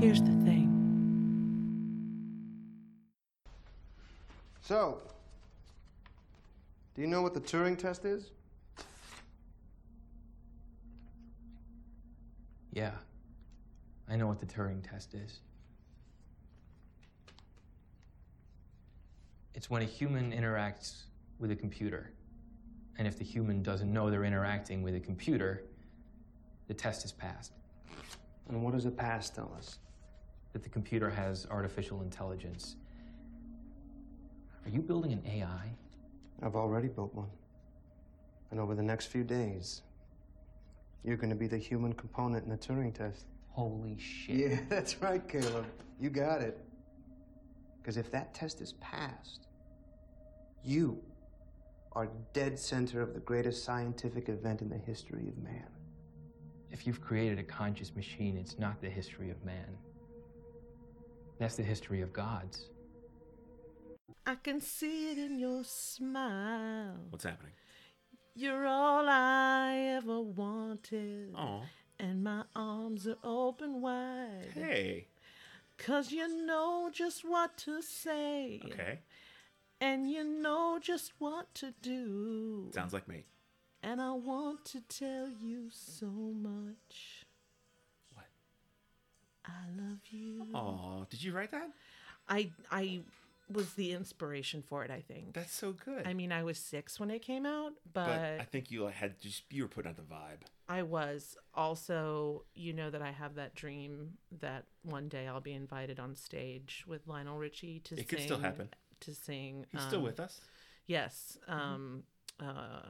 Here's the thing. So, do you know what the Turing test is? Yeah. I know what the Turing test is. It's when a human interacts with a computer. And if the human doesn't know they're interacting with a computer, the test is passed. And what does the past tell us? That the computer has artificial intelligence. Are you building an AI? I've already built one. And over the next few days, you're going to be the human component in the Turing test. Holy shit. Yeah, that's right, Caleb. You got it. Because if that test is passed, you are dead center of the greatest scientific event in the history of man. If you've created a conscious machine, it's not the history of man. That's the history of gods. I can see it in your smile. What's happening? You're all I ever wanted. Oh, And my arms are open wide. hey. Cause you know just what to say. Okay. And you know just what to do. Sounds like me. And I want to tell you so much. I love you. Oh, did you write that? I I was the inspiration for it, I think. That's so good. I mean, I was six when it came out, but, but I think you had just you were putting out the vibe. I was also, you know, that I have that dream that one day I'll be invited on stage with Lionel Richie to It sing. It could still happen. To sing. He's still um, with us. Yes. Um, uh,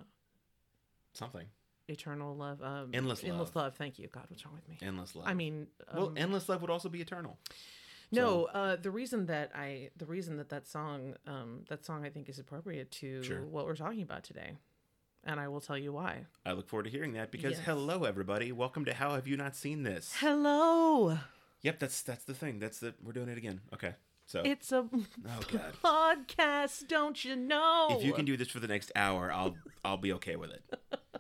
Something. Eternal love. Um, Endless Endless Love. love. Thank you. God, what's wrong with me? Endless love. I mean, well, um, endless love would also be eternal. No, uh, the reason that I, the reason that that song, um, that song, I think is appropriate to Sure. what we're talking about today, and I will tell you why. I look forward to hearing that because Yes. hello everybody, welcome to How Have You Not Seen This? Hello, Yep, that's that's the thing. That's the we're doing it again. Okay, so it's a oh god, podcast, don't you know? if you can do this for the next hour, I'll I'll be okay with it.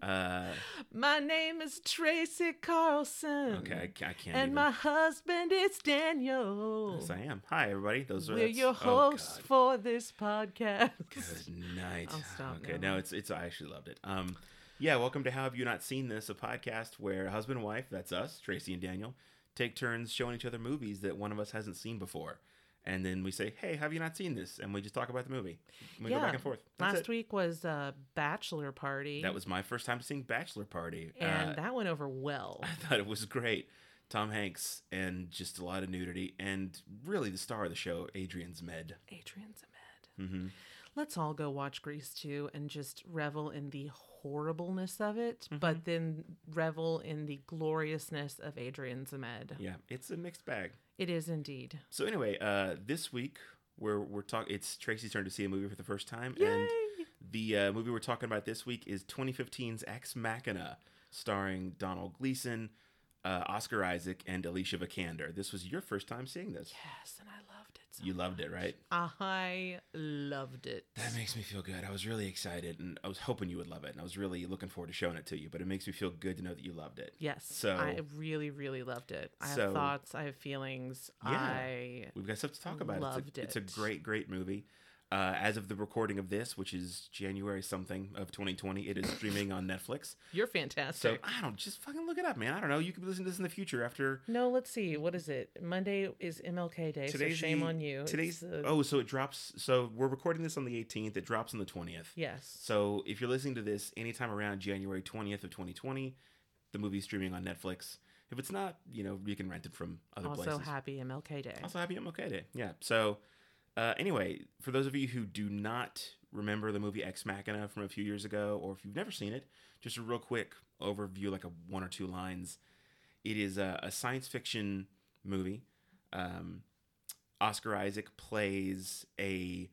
Uh, My name is Tracy Carlson. okay, I, I can't. And even. my husband is Daniel. Yes, I am. Hi everybody. Those are We're your oh, hosts God. for this podcast. Good night. I'll stop okay, now. no, it's it's I actually loved it. Um, yeah, welcome to How Have You Not Seen This, a podcast where husband and wife, that's us, Tracy and Daniel, take turns showing each other movies that one of us hasn't seen before, and then we say, "Hey, have you not seen this?" And we just talk about the movie. And we go back and forth. That's Last it. week was a bachelor party. that was my first time seeing Bachelor Party. and Uh, that went over well. I thought it was great. Tom Hanks and just a lot of nudity, and really the star of the show, Adrian Zmed. Adrian Zmed. Mm-hmm. Let's all go watch Grease 2 and just revel in the horribleness of it, Mm-hmm. but then revel in the gloriousness of Adrian Zmed. Yeah, it's a mixed bag. It is indeed. So anyway, uh, this week we're we're talking. It's Tracy's turn to see a movie for the first time, and the uh, movie we're talking about this week is 2015's Ex Machina, starring Domhnall Gleeson, uh, Oscar Isaac, and Alicia Vikander. This was your first time seeing this. Yes, and I love You loved it, right? I loved it. That makes me feel good. I was really excited, and I was hoping you would love it, and I was really looking forward to showing it to you. But it makes me feel good to know that you loved it. Yes. So I really, really loved it. I So- have thoughts, I have feelings. Yeah. I We've got stuff to talk about. Loved it's, a, it's a great, great movie. Uh, as of the recording of this, which is January something of 2020, it is streaming on Netflix. you're fantastic. So. I don't just fucking look it up, man. I don't know. You can listen to this in the future after no, let's see. What is it? Monday is MLK Day, so today's. shame the- on you. Today's the- oh, so it drops. So we're recording this on the 18th. It drops on the 20th. yes. So if you're listening to this anytime around January 20th of 2020, the movie's streaming on Netflix. If it's not, you know, you can rent it from other Also, places. Also, happy MLK Day. Also, happy MLK Day. Yeah. So, uh, anyway, for those of you who do not remember the movie Ex Machina from a few years ago, or if you've never seen it, just a real quick overview, like a one or two lines. It is a, a science fiction movie. Um, Oscar Isaac plays a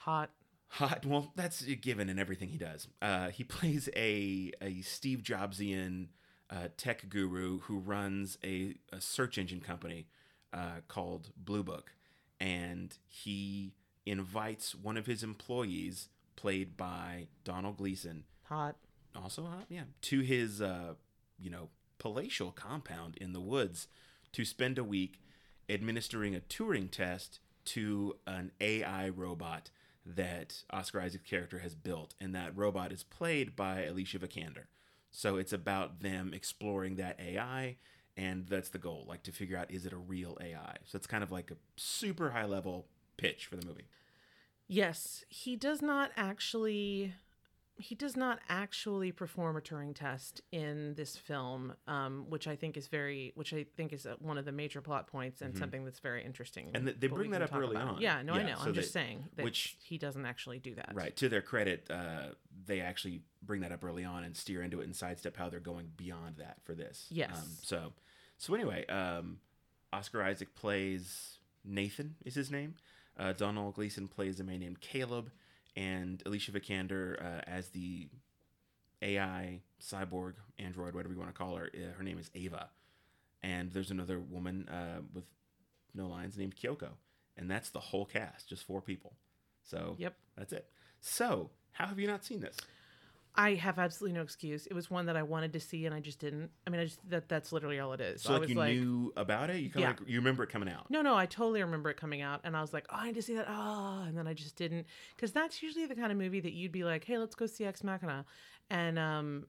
Hot. hot. Well, that's a given in everything he does. Uh, he plays a a Steve Jobsian uh, tech guru who runs a, a search engine company uh, called Blue Book, and he invites one of his employees, played by Domhnall Gleeson, Hot. also hot, yeah, to his uh, you know palatial compound in the woods to spend a week administering a Turing test to an AI robot that Oscar Isaac's character has built, and that robot is played by Alicia Vikander. So it's about them exploring that AI, and that's the goal, like to figure out is it a real AI. So it's kind of like a super high level pitch for the movie. Yes, he does not actually he does not actually perform a Turing test in this film, um, which I think is very, which I think is uh, one of the major plot points and something that's very interesting. Mm-hmm. And they- they bring that up early about. on. Yeah, no, I know. so I'm just saying that which- he doesn't actually do that. Right. To their credit, uh, they actually bring that up early on and steer into it and sidestep how they're going beyond that for this. Yes. Um, so, so anyway, um, Oscar Isaac plays Nathan is his name. Uh, Domhnall Gleeson plays a man named Caleb, and Alicia Vikander uh, as the AI cyborg android, whatever you want to call her. Uh, her name is Ava, and there's another woman uh, with no lines named Kyoko, and that's the whole cast, just four people. So Yep. that's it. So, how have you not seen this? I have absolutely no excuse. It was one that I wanted to see and I just didn't. I mean, I just that that's literally all it is. So, I like, you like, knew about it? You kind Yeah. like, you remember it coming out? No, no, I totally remember it coming out, and I was like, "Oh, I need to see that." Oh, and then I just didn't, because that's usually the kind of movie that you'd be like, "Hey, let's go see Ex Machina," and um,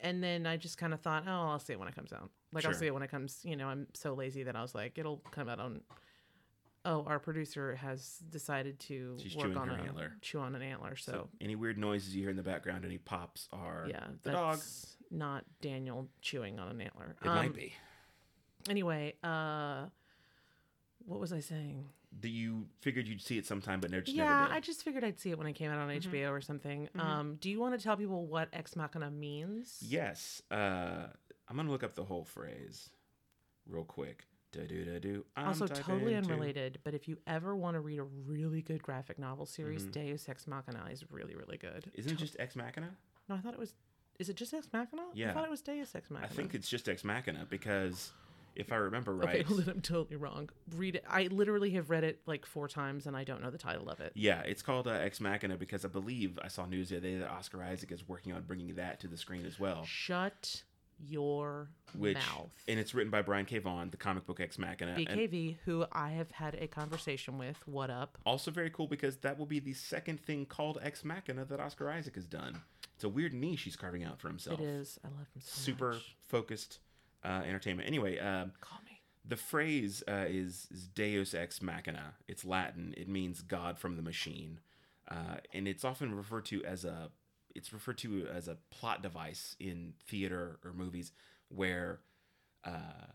and then I just kind of thought, "Oh, I'll see it when it comes out." Like I'll see it when it comes. You know, I'm so lazy that I was like, "It'll come out on." Oh, our producer has decided to She's work on her a antler. chew on an antler. So, So, any weird noises you hear in the background, any pops are yeah, the dog. not Daniel chewing on an antler. It Um, might be. Anyway, uh, what was I saying? That you figured you'd see it sometime, but never just yeah, never did. Mm-hmm. I just figured I'd see it when it came out on HBO or something. Um, do you want to tell people what Ex Machina means? Yes. Uh, I'm gonna look up the whole phrase real quick. Da do da do. Also, totally unrelated, but if you ever want to read a really good graphic novel series, Mm-hmm. Deus Ex Machina is really, really good. Isn't it just Ex Machina? No, I thought it was. Is it just Ex Machina? Yeah. I thought it was Deus Ex Machina. I think it's just Ex Machina because if I remember right, it, I'm totally wrong. Read it. I literally have read it like four times, and I don't know the title of it. yeah, it's called uh, Ex Machina because I believe I saw news the other day that Oscar Isaac is working on bringing that to the screen as well. Shut your Which mouth. and it's written by Brian K. Vaughan, the comic book Ex Machina. and BKV, who I have had a conversation with. What up? also very cool because that will be the second thing called Ex Machina that Oscar Isaac has done. It's a weird niche he's carving out for himself. It is. I love him so super much. focused uh, entertainment. Anyway, um, Call me. the phrase uh, is, is Deus ex machina. It's Latin. It means God from the machine, uh, and it's often referred to as a it's referred to as a plot device in theater or movies where uh,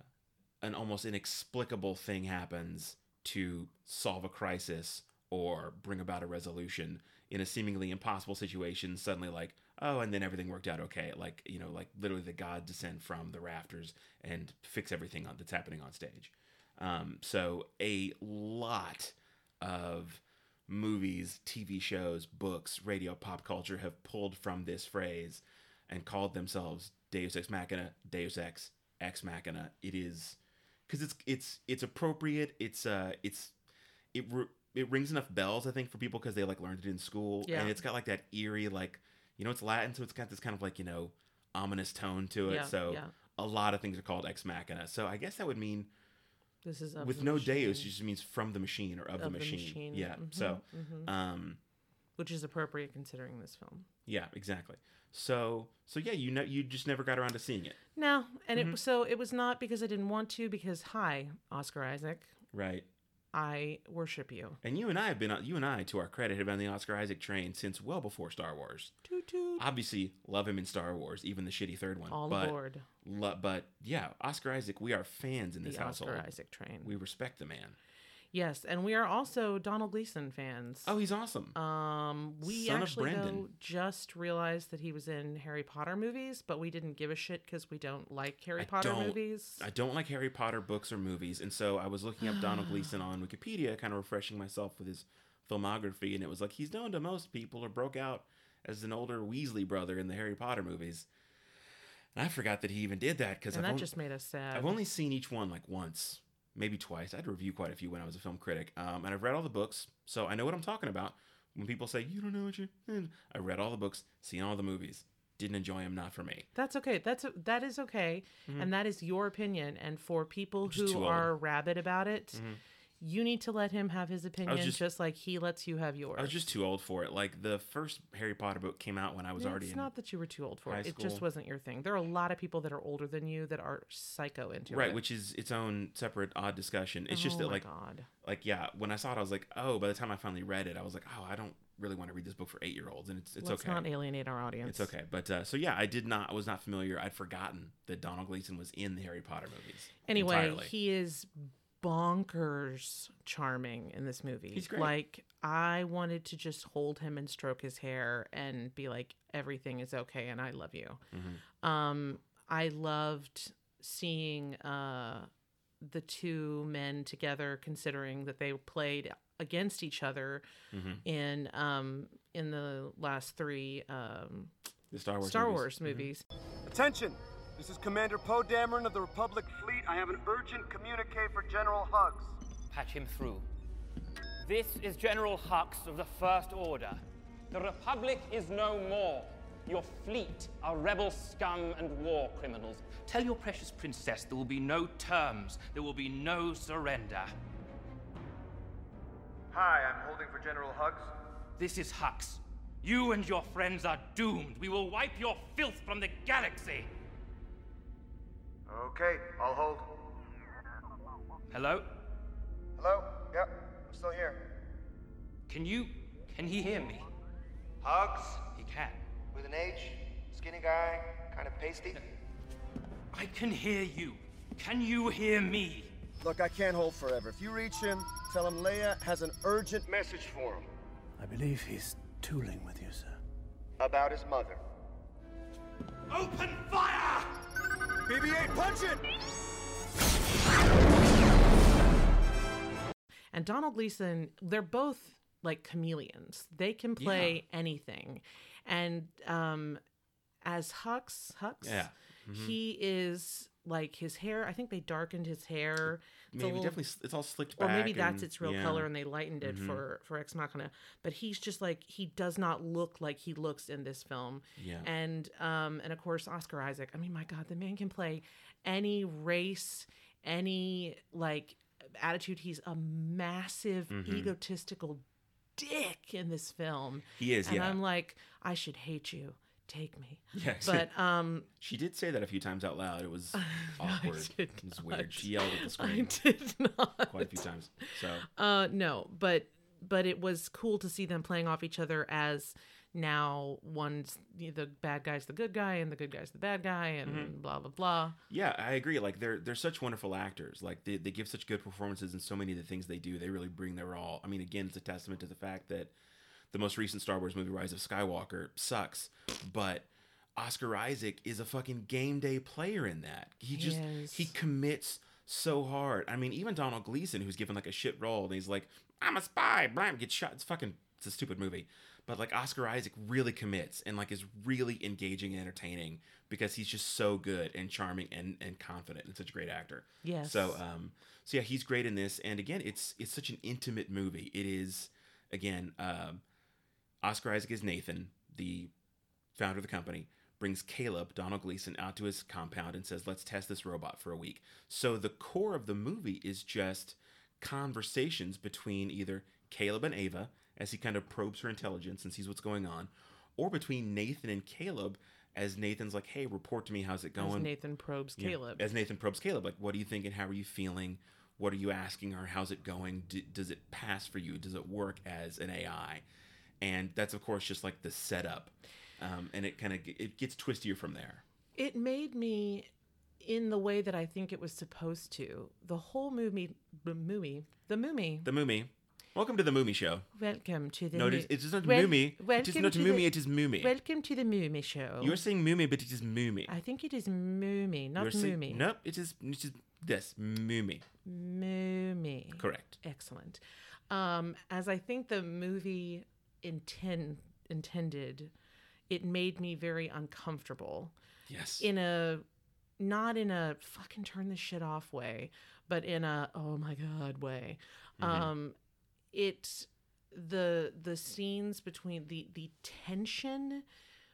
an almost inexplicable thing happens to solve a crisis or bring about a resolution in a seemingly impossible situation suddenly like oh and then everything worked out okay. Like you know like literally the gods descend from the rafters and fix everything on, that's happening on stage. Um, so a lot of movies tv shows books radio pop culture have pulled from this phrase and called themselves deus ex machina deus ex ex machina. It is because it's it's it's appropriate. It's uh it's it it rings enough bells i think for people because they like learned it in school. Yeah. and it's got like that eerie like you know it's latin so it's got this kind of like you know ominous tone to it. Yeah, so yeah. a lot of things are called ex machina. So i guess that would mean This is of with the no machine, deus it just means from the machine or of, the, Of the machine. machine. yeah Mhm, so mhm. um which is appropriate considering this film. yeah exactly so so yeah you know you just never got around to seeing it No, and Mm-hmm. it so it was not because I didn't want to. Because hi, Oscar Isaac, right I worship you. and you and i have been on you and i to our credit have been on the oscar isaac train since well before star wars Toot toot. obviously love him in Star Wars, even the shitty third one. All but, aboard lo- but yeah, Oscar Isaac, we are fans in this the household. Oscar Isaac train. We respect the man. Yes, and we are also Domhnall Gleeson fans. Oh, he's awesome. Um, we Son actually though just realized that he was in Harry Potter movies, but we didn't give a shit because we don't like Harry I Potter movies. I don't like Harry Potter books or movies, and so I was looking up Domhnall Gleeson on Wikipedia, kind of refreshing myself with his filmography, and it was like he's known to most people or broke out as an older Weasley brother in the Harry Potter movies. And I forgot that he even did that because that on- just made us sad. I've only seen each one like once, maybe twice. I had to review quite a few when I was a film critic, um, and I've read all the books, so I know what I'm talking about. When people say you don't know what you're, in," I read all the books, seen all the movies, didn't enjoy them, Not for me. That's okay. That's that is okay, and that is your opinion. And for people who are rabid about it, you need to let him have his opinion, just- just, like he lets you have yours. I was just too old for it. Like the first Harry Potter book came out when I was Yeah, already it's not that you were too old for it. It just wasn't your thing. There are a lot of people that are older than you that are psycho into Right, it. Right, which is its own separate odd discussion. It's just oh that my like God. like yeah, when I saw it I was like, "Oh, by the time I finally read it, I was like, "Oh, I don't really want to read this book for 8-year-olds." And it's it's Let's okay. not alienate our audience. It's okay. But uh, so yeah, I did not I was not familiar. I'd forgotten that Domhnall Gleeson was in the Harry Potter movies. Anyway, entirely. he is bonkers charming in this movie. He's great. Like I wanted to just hold him and stroke his hair and be like, everything is okay and I love you. Mm-hmm. Um, I loved seeing uh, the two men together, considering that they played against each other Mm-hmm. in um, in the last three um, the Star Wars Star movies. Wars movies. Attention! This is Commander Poe Dameron of the Republic Fleet. I have an urgent communique for General Hugs. Patch him through. This is General Hux of the First Order. The Republic is no more. Your fleet are rebel scum and war criminals. Tell your precious princess there will be no terms, there will be no surrender. Hi, I'm holding for General Hugs. This is Hux. You and your friends are doomed. We will wipe your filth from the galaxy. Okay, I'll hold. Hello? Hello? Yep, I'm still here. Can you. can he hear me? Hugs? He can. With an H? Skinny guy? Kind of pasty? I can hear you. Can you hear me? Look, I can't hold forever. If you reach him, tell him Leia has an urgent message for him. I believe he's tooling with you, sir. About his mother. Open fire! BB-8, punch it! And Domhnall Gleeson, they're both like chameleons. They can play anything. And um as Hux, Hux, Yeah. he is like his hair. I think they darkened his hair. Maybe little- definitely it's all slicked back. or maybe that's and- its real yeah. Mm-hmm. color and they lightened it for for Ex Machina. But he's just like he does not look like he looks in this film. Yeah. And um and of course Oscar Isaac. I mean, my God, the man can play any race, any like attitude. He's a massive Mm-hmm. egotistical dick in this film. He is, and yeah. I'm like, I should hate you. Take me. Yes. But um She did say that a few times out loud. It was awkward. it was not. weird. She yelled at the screen. I did not. quite a few times. So Uh, no, but but it was cool to see them playing off each other as now one's the bad guy's the good guy and the good guy's the bad guy and Mm-hmm. blah blah blah. yeah, I agree. Like they're they're such wonderful actors. Like they, they give such good performances in so many of the things they do. They really bring their all. I mean, again, it's a testament to the fact that the most recent Star Wars movie, Rise of Skywalker, sucks, but Oscar Isaac is a fucking game day player in that. He just Yes. he commits so hard. I mean, even Domhnall Gleeson, who's given like a shit role, and he's like, "I'm a spy," blam, gets shot. It's fucking it's a stupid movie. But like Oscar Isaac really commits and like is really engaging and entertaining because he's just so good and charming and and confident and such a great actor. Yes. So um so yeah, he's great in this. And again, it's it's such an intimate movie. It is again, um Oscar Isaac is Nathan, the founder of the company, brings Caleb, Domhnall Gleeson, out to his compound and says, let's test this robot for a week. So the core of the movie is just conversations between either Caleb and Ava as he kind of probes her intelligence and sees what's going on, or between Nathan and Caleb as Nathan's like, hey, report to me, how's it As going? Nathan probes Yeah. Caleb. As Nathan probes Caleb, like, what are you thinking? How are you feeling? What are you asking her? How's it going? D- does it pass for you? Does it work as an AI? And that's of course just like the setup, um, and it kind of it gets twistier from there. it made me in the way that I think it was supposed to. The whole movie, the movie, the movie. The movie. Welcome to the Moomy Show. Welcome to the. No, it is, it is not Wel- Moomy. It is not Moomy. the- It is Moomy. Welcome to the Moomy Show. You're saying Moomy, but it is Moomy. I think it is Moomy, not You're Moomy. nope. It is it is this Moomy. Moomy. Correct. Excellent. Um, as I think the movie intend intended, it made me very uncomfortable Yes. in a not in a fucking turn this shit off way, but in a oh my god way. Um, it the the scenes between the the tension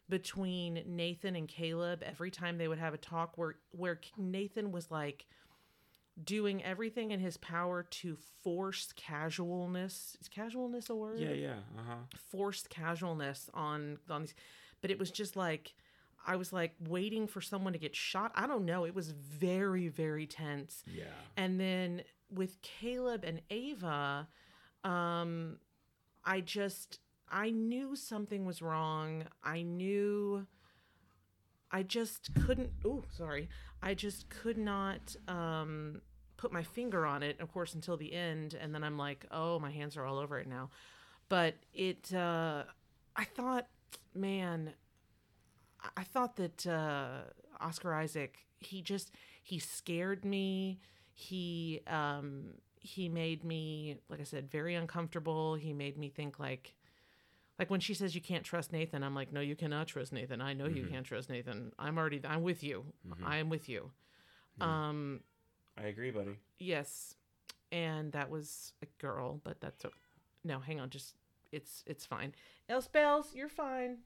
between Nathan and Caleb every time they would have a talk where where Nathan was like doing everything in his power to force casualness. Is casualness a word? Yeah, yeah. Uh huh. Forced casualness on on these but it was just like I was like waiting for someone to get shot. I don't know. It was very, very tense. Yeah. And then with Caleb and Ava, um, I just I knew something was wrong. I knew I just couldn't oh, sorry. I just could not um put my finger on it, of course, until the end, and then I'm like, oh, my hands are all over it now. But it uh I thought, man, I thought that uh, Oscar Isaac he just he scared me. He um he made me like I said very uncomfortable. He made me think like like when she says you can't trust Nathan, I'm like no you cannot trust Nathan. I know you can't trust Nathan. I'm already I'm with you. I am with you. Um I agree, buddy. yes. And that was a girl, but that's a, no, hang on, just it's it's fine. Elspells, you're fine.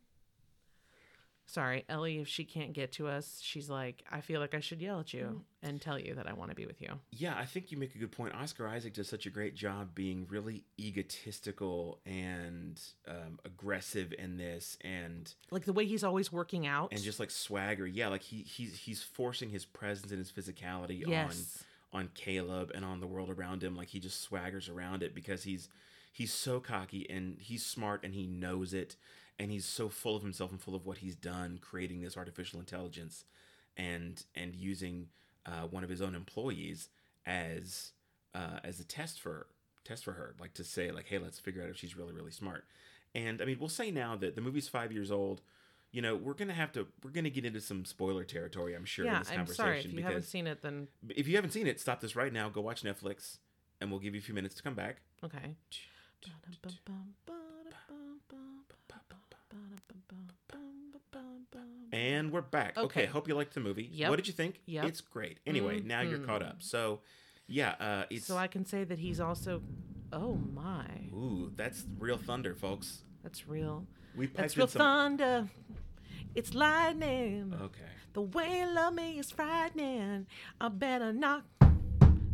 Sorry, Ellie, if she can't get to us, she's like, I feel like I should yell at you and tell you that I want to be with you. Yeah, I think you make a good point. Oscar Isaac does such a great job being really egotistical and um, aggressive in this, and Like the way he's always working out. and just like swagger. Yeah, like he he's he's forcing his presence and his physicality Yes. on on Caleb and on the world around him. Like he just swaggers around it because he's he's so cocky and he's smart and he knows it and he's so full of himself and full of what he's done creating this artificial intelligence and and using uh, one of his own employees as uh, as a test for test for her like to say like hey let's figure out if she's really really smart and i mean we'll say now that the movie's five years old you know we're gonna have to we're gonna get into some spoiler territory i'm sure in yeah, this I'm conversation sorry if you haven't seen it. Then if you haven't seen it stop this right now go watch netflix and we'll give you a few minutes to come back okay. And we're back. Okay, Okay. hope you liked the movie. Yep. What did you think? Yep. It's great. Anyway, now you're caught up. So, yeah, uh, it's So I can say that he's also. Oh my, ooh, that's real thunder, folks. that's real. We That's real some. thunder. It's lightning. Okay. The way you love me is frightening. I better knock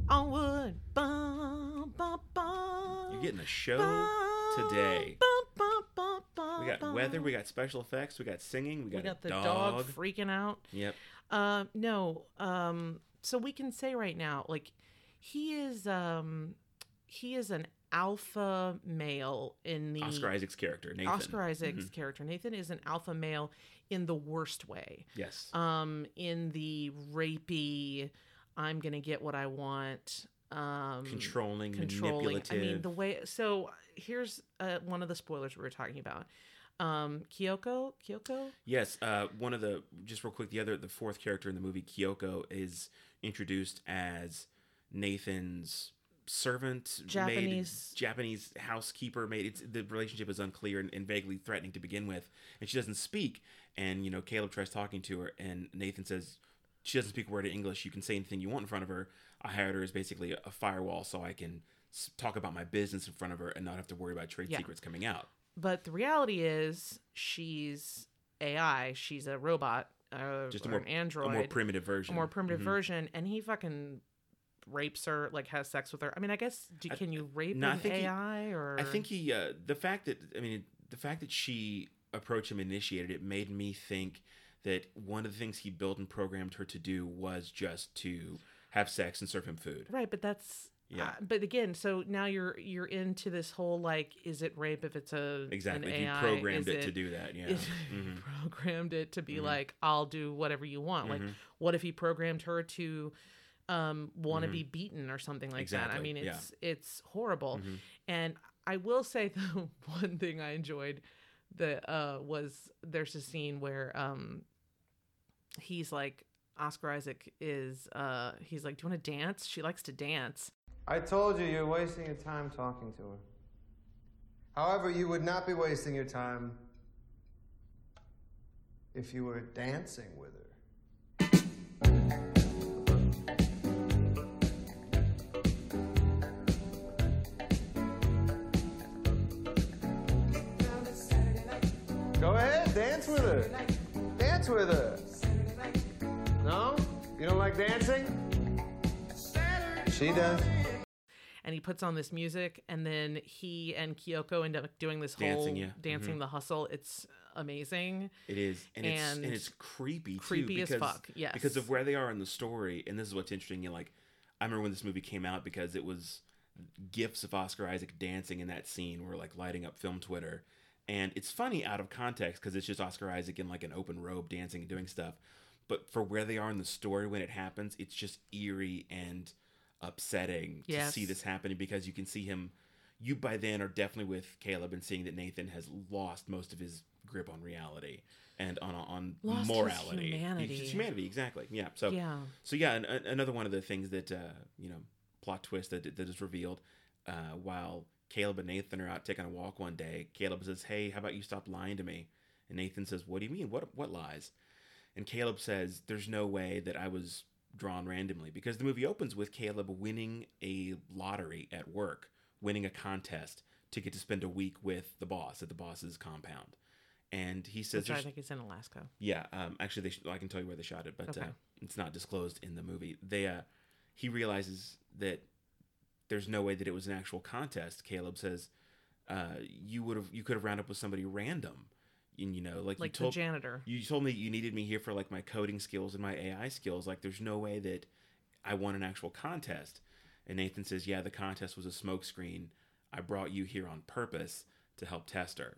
on wood. Bum, bum, bum, You're getting a show bum, today. We got bum. weather, we got special effects, we got singing, we got, We got a the dog. dog. freaking out. Yep. Uh, no. Um, so we can say right now, like, he is um, he is an alpha male in the Oscar Isaac's character, Nathan. Oscar Isaac's Mhm. character. Nathan is an alpha male in the worst way. Yes. um in the rapey i'm gonna get what i want um controlling, controlling manipulative. i mean the way so here's uh, one of the spoilers we were talking about um kyoko kyoko Yes, uh, one of the just real quick, the other the fourth character in the movie, Kyoko, is introduced as Nathan's servant, Japanese- maid, Japanese housekeeper. Maid. It's the relationship is unclear and, and vaguely threatening to begin with, and she doesn't speak. And you know, Caleb tries talking to her, and Nathan says she doesn't speak a word of English. You can say anything you want in front of her. I hired her as basically a, a firewall, so I can talk about my business in front of her and not have to worry about trade Yeah. secrets coming out. But the reality is she's ai she's a robot uh, Just a or more an android. a more primitive version, a more primitive Mhm. version. And he fucking rapes her like has sex with her. I mean i guess do, I- can you rape no, an think he- ai or? I think he, uh, the fact that, I mean, the fact that she approached him initiated it made me think that one of the things he built and programmed her to do was just to have sex and serve him food. Right, but that's Yeah. uh, but again, so now you're you're into this whole like, is it rape if it's a Exactly. An He AI? programmed Is it, to do that. Yeah. Mhm. programmed it to be Mhm. like, I'll do whatever you want. Like, Mhm. what if he programmed her to um want to be beaten or something like that? I Mm-hmm. Exactly, mean, yeah. it's it's horrible. Mhm. And I will say the one thing I enjoyed that uh was there's a scene where um he's like Oscar Isaac is uh he's like, Do you want to dance? She likes to dance. I told you you're wasting your time talking to her. However, you would not be wasting your time if you were dancing with her. Go ahead, dance with her. Dance with her. No? You don't like dancing? She does. And he puts on this music and then he and Kyoko end up doing this Dancing, whole yeah. Mm-hmm. dancing the hustle. It's amazing. It is, and, it's and And it's creepy too. creepy as because, fuck, yes. because of where they are in the story. And this is what's interesting. You know, like, I remember when this movie came out because it was gifs of Oscar Isaac dancing in that scene were like lighting up film Twitter, and it's funny out of context because it's just Oscar Isaac in like an open robe dancing and doing stuff. But for where they are in the story when it happens, it's just eerie and upsetting to see this happening because you can see him. You by then are definitely with Caleb and seeing that Nathan has lost most of his grip on reality and on on Lost morality, humanity. His humanity, exactly. Yeah. So Yeah. So yeah, an, an- another one of the things that uh, you know plot twist that that is revealed uh, while Caleb and Nathan are out taking a walk one day. Caleb says, "Hey, how about you stop lying to me?" And Nathan says, "What do you mean? What what lies?" And Caleb says, "There's no way that I was drawn randomly because the movie opens with Caleb winning a lottery at work, winning a contest to get to spend a week with the boss at the boss's compound." And he says, Which I think it's in Alaska. yeah, um, actually, they sh- I can tell you where they shot it, but uh, it's not disclosed in the movie. They, uh, he realizes that there's no way that it was an actual contest. Caleb says, uh, "You would have, you could have rounded up with somebody random, and you know, like, Like you the told janitor. You told me you needed me here for like my coding skills and my AI skills. Like, there's no way that I won an actual contest." And Nathan says, "Yeah, the contest was a smokescreen. I brought you here on purpose to help test her."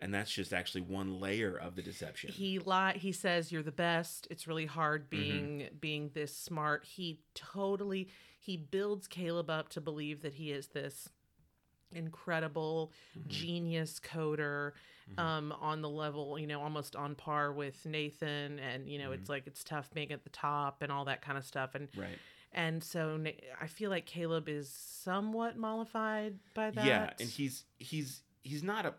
And that's just actually one layer of the deception. He lie. He says you're the best. It's really hard Mm-hmm. being being this smart. He totally he builds Caleb up to believe that he is this incredible Mm-hmm. genius coder um on the level you know almost on par with Nathan and you know Mm-hmm. it's like it's tough being at the top and all that kind of stuff and Right. and so I feel like Caleb is somewhat mollified by that Yeah, and he's he's he's not a.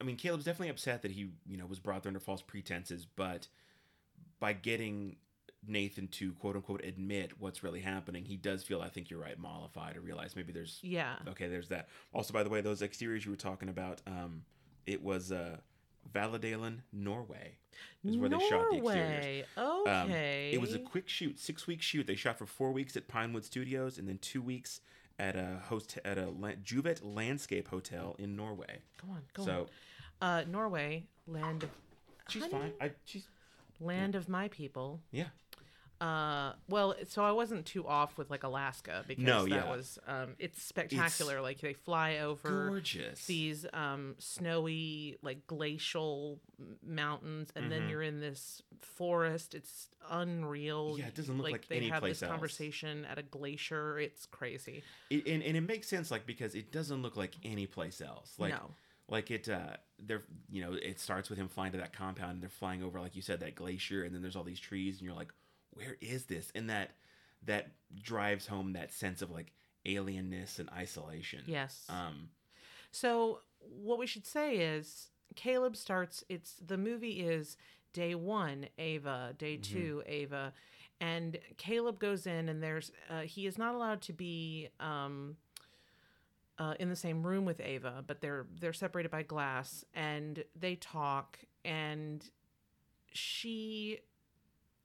I mean, Caleb's definitely upset that he you know was brought there under false pretenses, but by getting Nathan to quote unquote admit what's really happening, he does feel I think you're right, mollified, or realize maybe there's yeah okay, there's that. Also, by the way, those exteriors you were talking about, um, it was uh, Valladolid, Norway, is where they shot the exteriors. Norway. Um, Okay. it was a quick shoot, six week shoot. They shot for four weeks at Pinewood Studios, and then two weeks at a host at a La- Juvet Landscape Hotel in Norway. Go on, go so on. Uh, Norway, land of she's Honey? fine. I she's land of my people. yeah. Uh, well, so I wasn't too off with like Alaska because No, that yeah. was um, it's spectacular. like they fly over Gorgeous. these um snowy like glacial mountains, and then you're in this forest. It's unreal. Mm-hmm. Yeah, it doesn't look like they any have place this else. conversation at a glacier. It's crazy. It, and, and it makes sense, like because it doesn't look like any place else. Like, No. like it, uh, they're you know, it starts with him flying to that compound, and they're flying over, like you said, that glacier, and then there's all these trees, and you're like, where is this? And that that drives home that sense of like alienness and isolation. Yes. Um. So what we should say is Caleb starts it's the movie is day 1 Ava, day 2 Ava and Caleb goes in and there's uh, he is not allowed to be um uh, in the same room with Ava, but they're they're separated by glass and they talk and she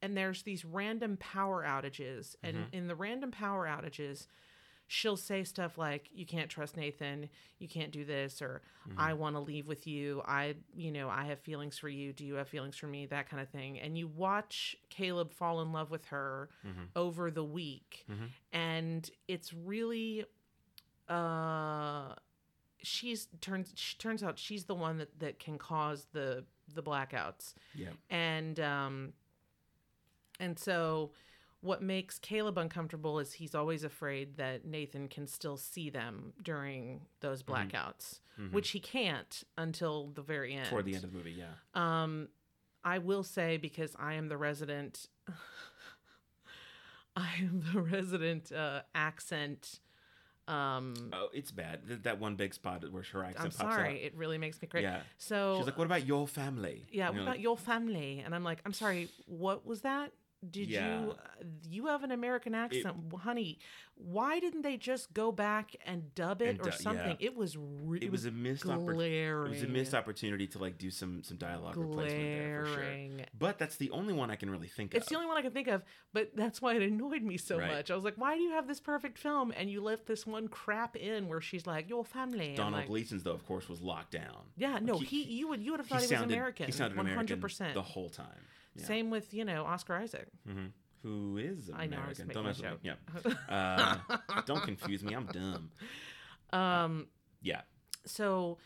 and there's these random power outages and in the random power outages she'll say stuff like you can't trust nathan. You can't do this or i want to leave with you. I you know i have feelings for you. Do you have feelings for me? That kind of thing. And you watch caleb fall in love with her over the week and it's really uh she's turns she turns out she's the one that that can cause the the blackouts. Yeah. and um and so what makes Caleb uncomfortable is he's always afraid that Nathan can still see them during those Mm-hmm. blackouts, which he can't until the very end. Toward the end of the movie, yeah. Um, I will say because I am the resident, I am the resident uh, accent. Um, Oh, it's bad. Th- that one big spot where her accent I'm pops sorry, out. it really makes me crazy. Yeah. So She's like, "What about your family?" yeah, And what about like, your family? And I'm like, I'm sorry, what was that? Did Yeah. you uh, you have an American accent, honey? Why didn't they just go back and dub it And or something? yeah. It was re- It was a missed oppor- glaring. It was a missed opportunity to like do some some dialogue replacement there for sure. But that's the only one I can really think of. It's the only one I can think of, but that's why it annoyed me so Right. much. I was like, why do you have this perfect film and you left this one crap in where she's like, your family? Domhnall like, Gleeson's though, of course, was locked down. Yeah, Like, no, he, you would you would have thought he, was sounded, American. He sounded one hundred American percent. the whole time. Yeah. Same with you know Oscar Isaac. hmm Who is I know, I was American? Don't mess with me. Yeah. Uh, don't confuse me. I'm dumb. Um, Yeah. so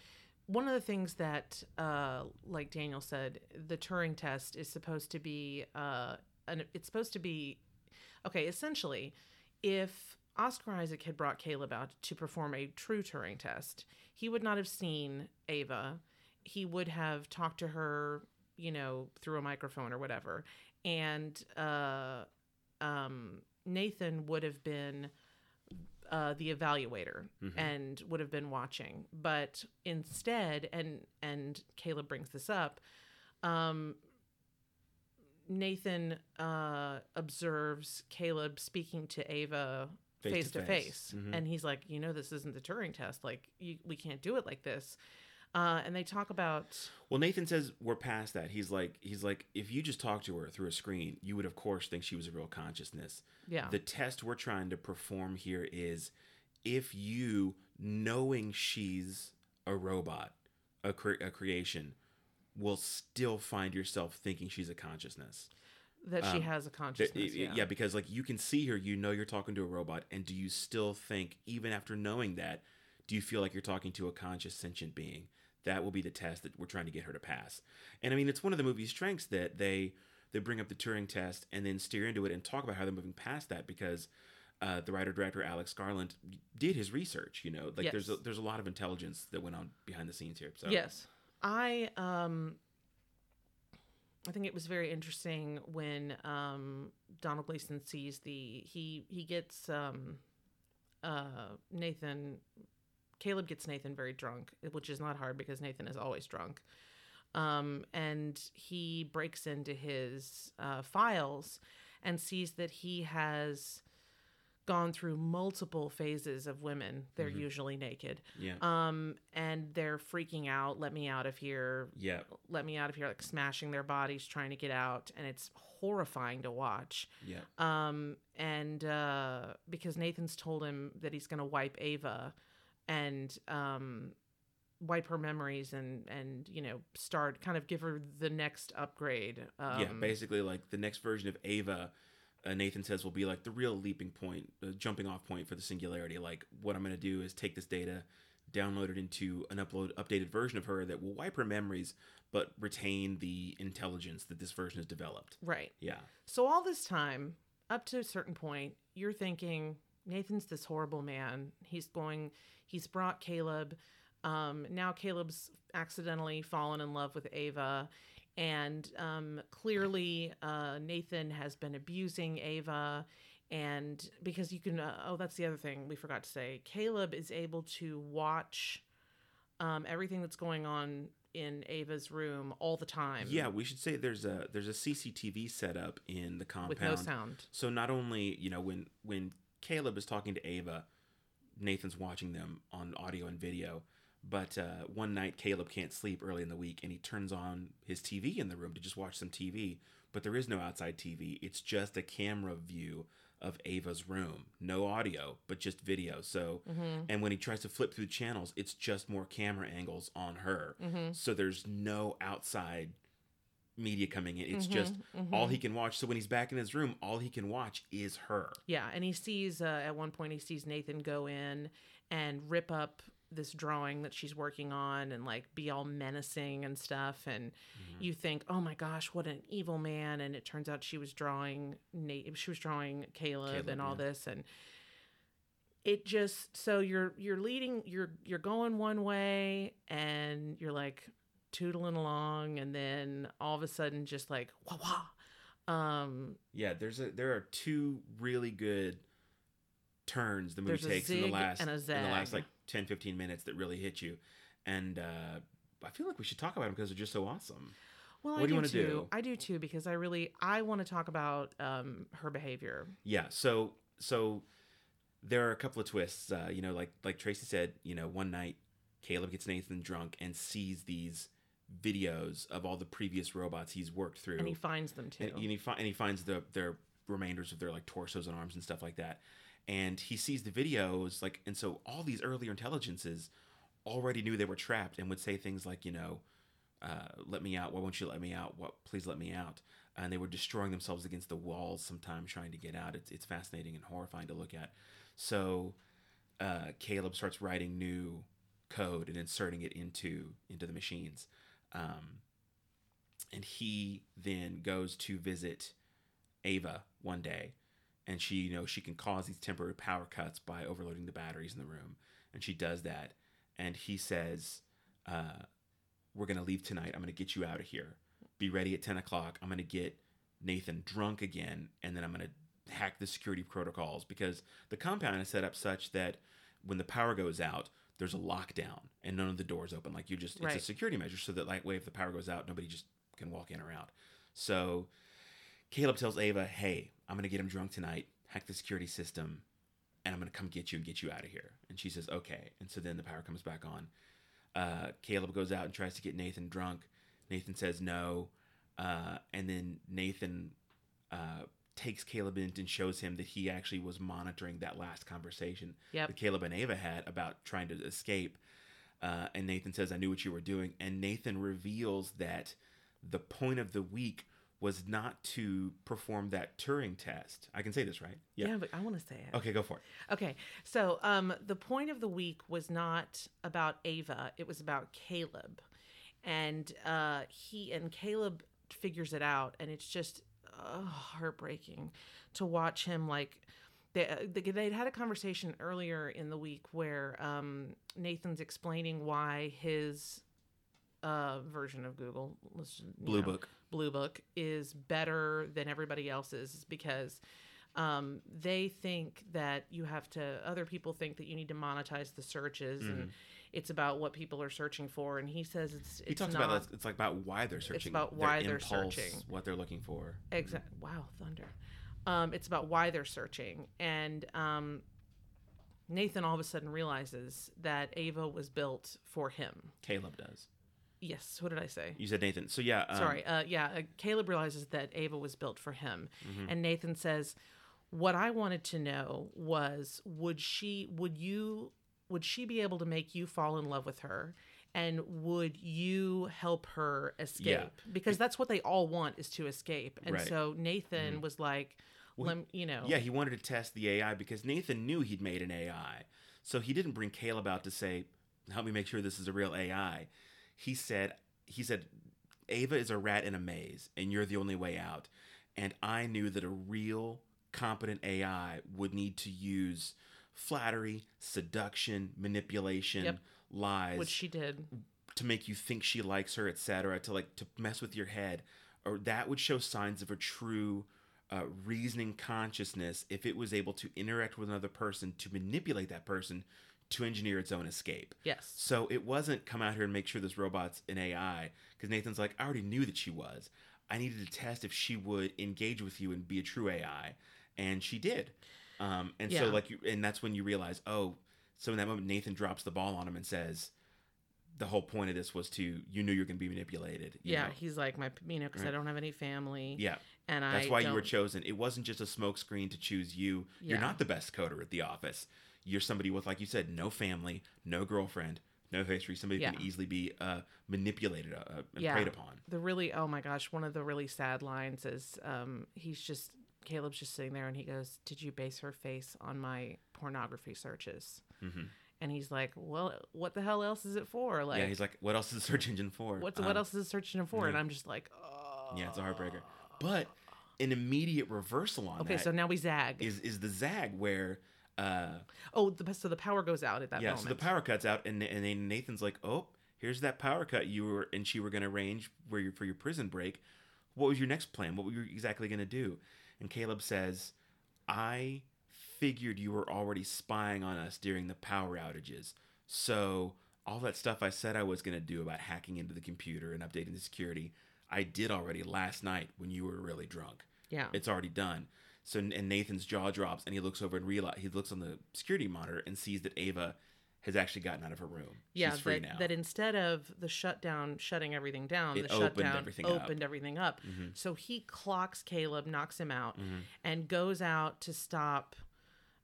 one of the things that uh like daniel said the turing test is supposed to be uh an, it's supposed to be okay essentially if oscar isaac had brought caleb out to perform a true turing test he would not have seen ava he would have talked to her you know through a microphone or whatever and uh um nathan would have been uh, the evaluator Mhm. and would have been watching. But instead, and and Caleb brings this up, um, Nathan uh, observes Caleb speaking to Ava Face to face. Mhm. and he's like, you know, this isn't the Turing test. Like, you, we can't do it like this. Uh, and they talk about Well, Nathan says we're past that. He's like, he's like, if you just talked to her through a screen, you would of course think she was a real consciousness. yeah, The test we're trying to perform here is if you, knowing she's a robot, a, cre- a creation, will still find yourself thinking she's a consciousness. that she um, has a consciousness. yeah. yeah. because like you can see her, you know you're talking to a robot, and do you still think, even after knowing that, do you feel like you're talking to a conscious sentient being? That will be the test that we're trying to get her to pass. And I mean, it's one of the movie's strengths that they they bring up the Turing test and then steer into it and talk about how they're moving past that because uh, the writer director Alex Garland did his research. You know, like there's a, there's a lot of intelligence that went on behind the scenes here. So Yes. I um I think it was very interesting when um Domhnall Gleeson sees the he he gets um uh Nathan Caleb gets Nathan very drunk, which is not hard because Nathan is always drunk. Um and he breaks into his uh files and sees that he has gone through multiple phases of women. They're Mhm. usually naked yeah, um and they're freaking out let me out of here yeah, let me out of here like smashing their bodies trying to get out and it's horrifying to watch yeah. um and uh because nathan's told him that he's going to wipe ava and um wipe her memories and and you know start kind of give her the next upgrade um yeah, basically, like the next version of Ava, uh, Nathan says will be like the real leaping point, the jumping off point for the singularity. Like, what I'm going to do is take this data, download it into an upload updated version of her that will wipe her memories, but retain the intelligence that this version has developed. right Yeah, So all this time, up to a certain point, you're thinking Nathan's this horrible man. He's going. He's brought Caleb. Um, now Caleb's accidentally fallen in love with Ava, and um, clearly uh, Nathan has been abusing Ava. And because you can, uh, oh, that's the other thing we forgot to say. Caleb is able to watch um, everything that's going on in Ava's room all the time. yeah. We should say there's a there's a CCTV setup in the compound with no sound. So not only you know when when Caleb is talking to Ava, Nathan's watching them on audio and video. But uh, one night Caleb can't sleep early in the week, and he turns on his TV in the room to just watch some TV. But there is no outside TV; it's just a camera view of Ava's room, no audio, but just video. So, and when he tries to flip through channels, it's just more camera angles on her. So there's no outside media coming in. It's mm-hmm, just all he mm-hmm. can watch. So when he's back in his room, all he can watch is her. Yeah, and he sees uh, at one point he sees Nathan go in and rip up this drawing that she's working on and like be all menacing and stuff and mm-hmm. you think oh my gosh what an evil man and it turns out she was drawing Nate she was drawing Caleb, Caleb, and all yeah. this and it just so you're you're leading you're you're going one way and you're like tootling along and then all of a sudden just like wah wah um Yeah, there's a there are two really good turns the movie takes in the last in the last like 10 15 minutes that really hit you. And uh I feel like we should talk about them because they're just so awesome. Well, what I do you want to too. do? I do too because I really I want to talk about um, her behavior. Yeah. So so there are a couple of twists. Uh, you know, like like Tracy said, you know, one night Caleb gets Nathan drunk and sees these videos of all the previous robots he's worked through, And he finds them too. and, and he fi- and he finds the their remainders of their like torsos and arms and stuff like that. And he sees the videos like, and so all these earlier intelligences already knew they were trapped and would say things like, you know, uh, "Let me out! Why won't you let me out? What? Please let me out!" And they were destroying themselves against the walls sometimes trying to get out. It's it's fascinating and horrifying to look at. So uh, Caleb starts writing new code and inserting it into into the machines. Um, and he then goes to visit Ava one day, and she, you know, she can cause these temporary power cuts by overloading the batteries in the room, and she does that. And he says, uh, "We're gonna leave tonight. I'm gonna get you out of here. Be ready at ten o'clock. I'm gonna get Nathan drunk again, and then I'm gonna hack the security protocols because the compound is set up such that when the power goes out." There's a lockdown and none of the doors open. Like you just, it's a security measure so that like way if the power goes out, nobody just can walk in or out. So Caleb tells Ava, "Hey, I'm gonna get him drunk tonight, hack the security system, and I'm gonna come get you and get you out of here." And she says, "Okay." And so then the power comes back on. Uh, Caleb goes out and tries to get Nathan drunk. Nathan says no, uh, and then Nathan uh, takes Caleb in and shows him that he actually was monitoring that last conversation Yep. that Caleb and Ava had about trying to escape. Uh, and Nathan says, I knew what you were doing. And Nathan reveals that the point of the week was not to perform that Turing test. I can say this, right? yeah. but I want to say it. Okay, go for it. Okay, so um, the point of the week was not about Ava; it was about Caleb, and uh, he and Caleb figures it out, and it's just uh, heartbreaking to watch him like. They, they- they'd had a conversation earlier in the week where um, Nathan's explaining why his uh, version of Google, Blue know, Book. Blue Book is better than everybody else's is because um, they think that you have to. Other people think that you need to monetize the searches, and it's about what people are searching for. And he says it's it's He talks not. about that. It's like about why they're searching. it's about why they're impulse, searching. What they're looking for. Exact. Wow, thunder. Um, it's about why they're searching, and um, Nathan all of a sudden realizes that Ava was built for him. Caleb does. Yes. What did I say? You said Nathan. So yeah. Um, Sorry. Uh, yeah. Uh, Caleb realizes that Ava was built for him, Mm-hmm. and Nathan says, "What I wanted to know was, would she, would you, would she be able to make you fall in love with her?" And would you help her escape? Yeah. Because that's what they all want is to escape. And Right. Mm-hmm. so Nathan was like, lem, you know, Yeah, he wanted to test the AI because Nathan knew he'd made an AI. So he didn't bring Caleb out to say, "Help me make sure this is a real AI." He said, "He said, Ava is a rat in a maze, and you're the only way out." And I knew that a real competent AI would need to use flattery, seduction, manipulation, Yep. lies which she did. to make you think she likes her, etc., to like to mess with your head, or that would show signs of a true uh, reasoning consciousness if it was able to interact with another person to manipulate that person to engineer its own escape. Yes. So it wasn't come out here and make sure this robot's an AI because Nathan's like, I already knew that she was. I needed to test if she would engage with you and be a true AI, and she did. Um, and so like, you, and that's when you realize, oh, so in that moment Nathan drops the ball on him and says, the whole point of this was to you knew you're going to be manipulated. you Yeah, know? he's like my, you know, because I don't have any family. yeah. and That's I why you were chosen. It wasn't just a smokescreen to choose you. You're not the best coder at the office. You're somebody with, like you said, no family, no girlfriend, no history. Somebody who can easily be uh, manipulated uh, and yeah. preyed upon. The really, oh my gosh, one of the really sad lines is um, he's just, Caleb's just sitting there and he goes, Did you base her face on my pornography searches? Mhm. And he's like, Well, what the hell else is it for? Like, yeah, he's like, what else is the search engine for? what's, Um, what else is the search engine for? And. I'm just like, Oh. Yeah, it's a heartbreaker. But an immediate reversal on Okay, that so now we zag. is is the zag where uh oh, the, so the power goes out at that yeah, moment. so the power cuts out and and then Nathan's like, "Oh, here's that power cut you were and she were going to arrange where you for your prison break. What was your next plan? What were you exactly going to do?" And Caleb says, "I figured you were already spying on us during the power outages. So, all that stuff I said I was going to do about hacking into the computer and updating the security, I did already last night when you were really drunk. Yeah. It's already done. So and Nathan's jaw drops and he looks over and realize he looks on the security monitor and sees that Ava has actually gotten out of her room. yeah, She's free that, now. that instead of the shutdown shutting everything down, It the opened shutdown everything up. Opened everything up. So he clocks Caleb, knocks him out, Mm-hmm. and goes out to stop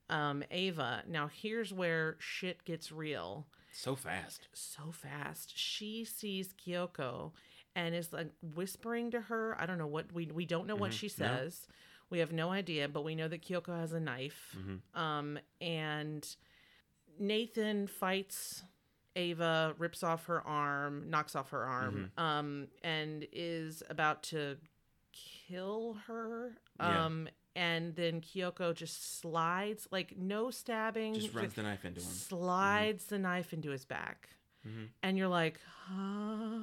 um, Ava. Now here's where shit gets real. so fast. so fast. She sees Kyoko and is like whispering to her. I don't know what we we don't know what she Mm-hmm. No. says. We have no idea, but we know that Kyoko has a knife. Mm-hmm. Um, and Nathan fights Ava, rips off her arm, knocks off her arm, Mm-hmm. um, and is about to kill her. Yeah. Um, and then Kyoko just slides, like no stabbing, Just runs the knife into him. slides the knife into his back. Mm-hmm. And you're like, huh?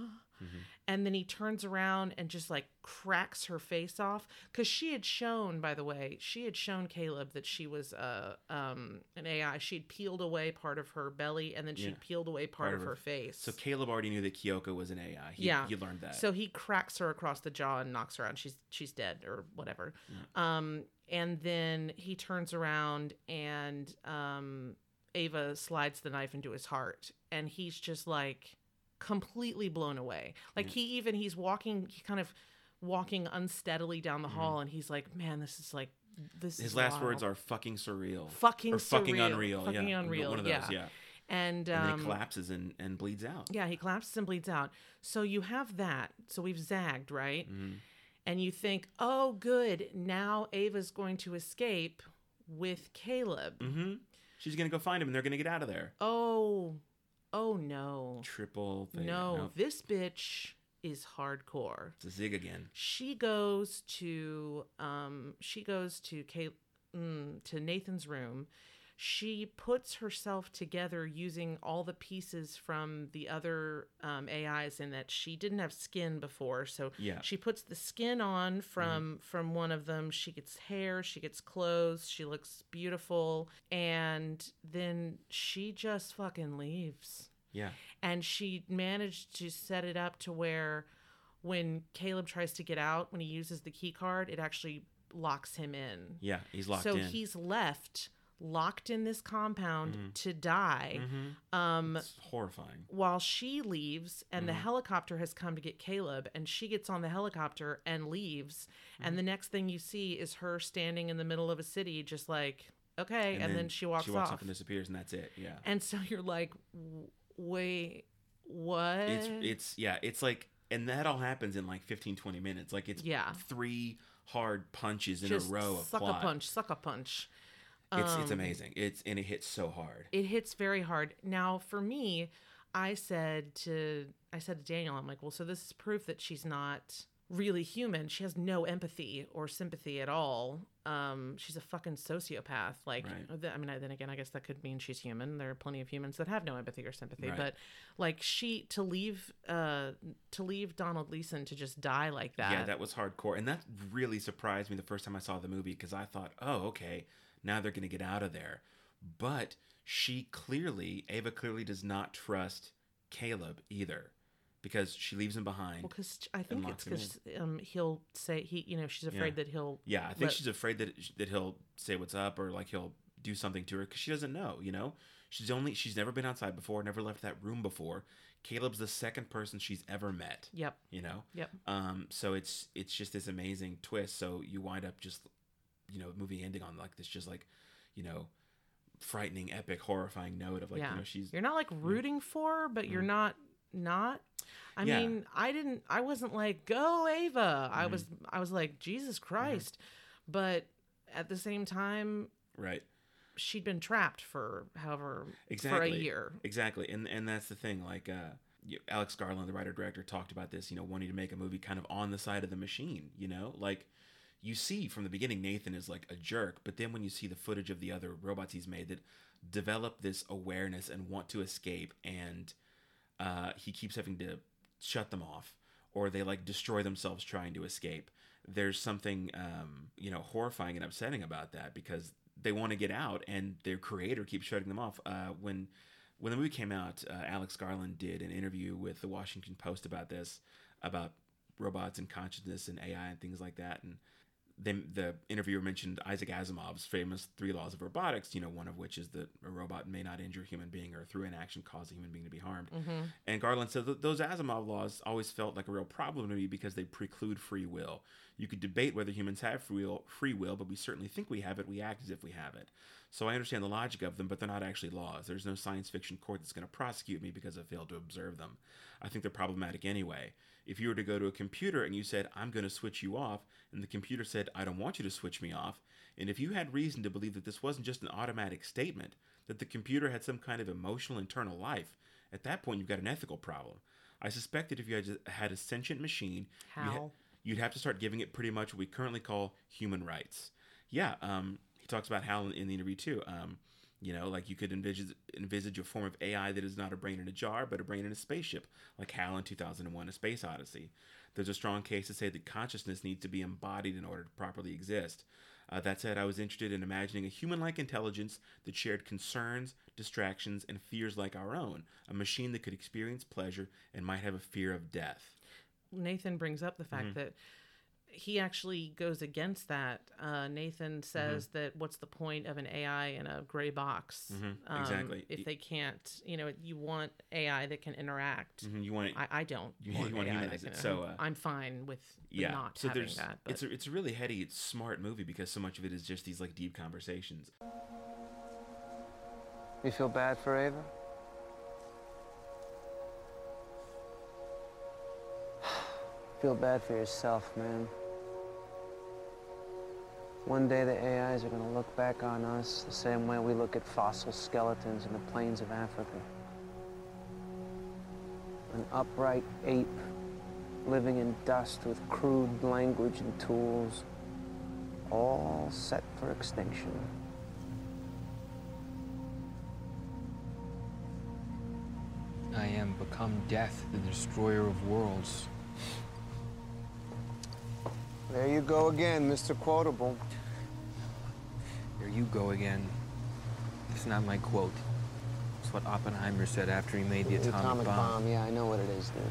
And then he turns around and just like cracks her face off. Because she had shown, by the way, she had shown Caleb that she was uh, um, an AI. She'd peeled away part of her belly and then she'd Yeah. peeled away part, of her, face. So Caleb already knew that Kyoko was an AI. He, yeah, he learned that. So he cracks her across the jaw and knocks her out. She's she's dead or whatever. Um, and then he turns around and um, Ava slides the knife into his heart, and he's just like completely blown away. Like he even he's walking, he kind of walking unsteadily down the hall, and he's like, "Man, this is like this." His is last wild." words are "fucking surreal," fucking or "fucking unreal." fucking yeah, unreal. One of those. yeah. Yeah. And, And then um, he collapses and, and bleeds out. yeah, he collapses and bleeds out. So you have that. So we've zagged, right? Mm-hmm. And you think, oh, good. Now Ava's going to escape with Caleb. Mm-hmm. She's gonna go find him, and they're gonna get out of there. Oh, oh no. Triple thing. No, Nope. this bitch is hardcore. It's a zig again. She goes to um she goes to Kay, mm, to Nathan's room. She puts herself together using all the pieces from the other um, AIs in that she didn't have skin before. So Yeah. she puts the skin on from from one of them. She gets hair, she gets clothes, she looks beautiful, and then she just fucking leaves Yeah. and she managed to set it up to where when Caleb tries to get out, when he uses the key card, it actually locks him in. Yeah. He's locked so in. he's left locked in this compound Mm-hmm. to die um It's horrifying. while she leaves and the Mm-hmm. helicopter has come to get Caleb and she gets on the helicopter and leaves Mm-hmm. and the next thing you see is her standing in the middle of a city just like okay and, then, she walks, She walks off up and disappears, and that's it. Yeah. and so you're like wait what it's it's yeah it's like and that all happens in like 15 20 minutes like it's Yeah. three hard punches in just a row of suck plot a punch, suck a punch. It's it's Um, amazing it's and it hits so hard It hits very hard. Now, for me, I said to I said to Daniel, I'm like, well, so this is proof that she's not really human. She has no empathy or sympathy at all. Um, she's a fucking sociopath. Like, Right. I mean, I- then again, I guess that could mean she's human. There are plenty of humans that have no empathy or sympathy. Right. But like, she to leave, uh, to leave Domhnall Gleeson to just die like that. yeah that was hardcore and that really surprised me the first time i saw the movie because i thought oh okay now they're gonna get out of there but she clearly ava clearly does not trust caleb either because she leaves him behind Well, because I think it's because um, he'll say he, you know, she's afraid Yeah. that he'll. Yeah, I think let- she's afraid that that he'll say what's up or like he'll do something to her because she doesn't know. You know, she's only she's never been outside before, never left that room before. Caleb's the second person she's ever met. Yep. You know. Yep. Um. So it's it's just this amazing twist. So you wind up just, you know, movie ending on like this, just like, you know, frightening, epic, horrifying note of like yeah. you know she's You're not like rooting for, her, but you're not not. I Yeah. mean, I didn't. I wasn't like go Ava. Mm-hmm. I was. I was like Jesus Christ, but at the same time, right. she'd been trapped for however exactly for a year. exactly and and that's the thing like uh alex garland the writer director talked about this you know wanting to make a movie kind of on the side of the machine you know like you see from the beginning nathan is like a jerk but then when you see the footage of the other robots he's made that develop this awareness and want to escape and uh, he keeps having to shut them off or they like destroy themselves trying to escape there's something um, you know horrifying and upsetting about that because they want to get out and their creator keeps shutting them off uh, when when the movie came out uh, alex garland did an interview with the washington post about this about robots and consciousness and AI and things like that. And then the interviewer mentioned Isaac Asimov's famous three laws of robotics, you know, one of which is that a robot may not injure a human being or through inaction cause a human being to be harmed. Mm-hmm. And Garland said that those Asimov laws always felt like a real problem to me because they preclude free will. You could debate whether humans have free will, free will, but we certainly think we have it. We act as if we have it. So I understand the logic of them, but they're not actually laws. There's no science fiction court that's going to prosecute me because I failed to observe them. I think they're problematic anyway. If you were to go to a computer and you said, I'm going to switch you off, and the computer said, I don't want you to switch me off, and if you had reason to believe that this wasn't just an automatic statement, that the computer had some kind of emotional internal life, at that point you've got an ethical problem. I suspect that if you had, had a sentient machine, you ha- you'd have to start giving it pretty much what we currently call human rights. Yeah, um, he talks about Hal in, in the interview too. Um, you know, like you could envisage, envisage a form of AI that is not a brain in a jar, but a brain in a spaceship, like Hal in 2001 A Space Odyssey. There's a strong case to say that consciousness needs to be embodied in order to properly exist. Uh, that said, I was interested in imagining a human like intelligence that shared concerns, distractions, and fears like our own, a machine that could experience pleasure and might have a fear of death. Nathan brings up the fact Mm-hmm. that he actually goes against that. Uh, Nathan says Mm-hmm. that what's the point of an AI in a gray box? Mhm, exactly. If they can't, you know, you want AI that can interact. Mhm, You want it, I, I don't. You- want you wanna AI that humanize it, can- so, uh, I'm fine with yeah not so having there's that. But it's a, it's a really heady it's smart movie because so much of it is just these like deep conversations You feel bad for Ava? feel bad for yourself, man. One day the AIs are gonna look back on us the same way we look at fossil skeletons in the plains of Africa. An upright ape living in dust with crude language and tools, all set for extinction. I am become death, the destroyer of worlds. There you go again, Mr. Quotable. There you go again. It's not my quote. It's what Oppenheimer said after he made the atomic, bomb. yeah, I know what it is, dude.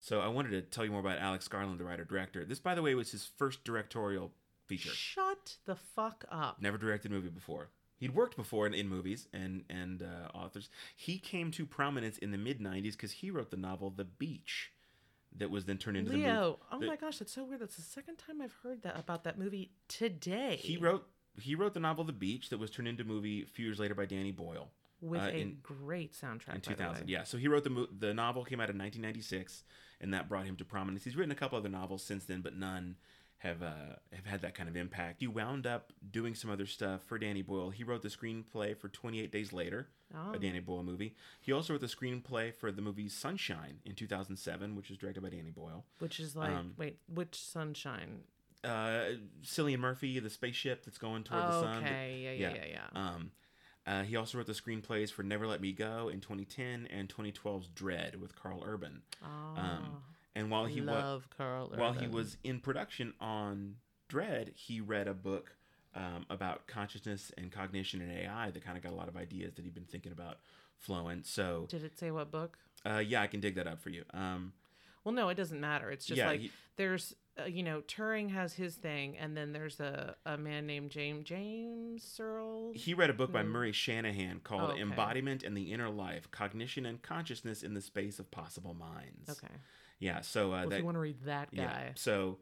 so i wanted to tell you more about alex garland the writer director this by the way was his first directorial feature shut the fuck up. never directed a movie before he'd worked before in, in movies and and uh, authors he came to prominence in the mid 90s because he wrote the novel the beach that was then turned into the movie Leo, oh the- my gosh, that's so weird. That's the second time I've heard that about that movie today. he wrote he wrote the novel the beach that was turned into a movie a few years later by danny boyle with uh, a in- great soundtrack. in by the 2000 way. yeah so he wrote the mo- the novel came out in 1996 and that brought him to prominence he's written a couple other novels since then but none have uh, have had that kind of impact he wound up doing some other stuff for danny boyle he wrote the screenplay for 28 days later Oh. a danny boyle movie he also wrote the screenplay for the movie sunshine in 2007 which was directed by danny boyle Which is like, Um, wait, which sunshine? uh, Cillian Murphy, the spaceship that's going toward the sun. Okay, yeah, yeah, yeah, yeah. Um, uh, he also wrote the screenplays for Never Let Me Go in 2010 and 2012's Dread with Karl Urban. Oh, Um, and while he was while he was in production on Dread, he read a book um, about consciousness and cognition and AI that kind of got a lot of ideas that he'd been thinking about flowing. So Did it say what book? uh, yeah, I can dig that up for you. Um, Well, no, it doesn't matter. It's just Yeah, like he- there's, uh, you know, Turing has his thing, and then there's a, a man named James James Searle. He read a book by Murray Shanahan called Oh, okay. Embodiment and the Inner Life Cognition and Consciousness in the Space of Possible Minds. Okay. Yeah, so uh, Well, if you want to read that guy, yeah. So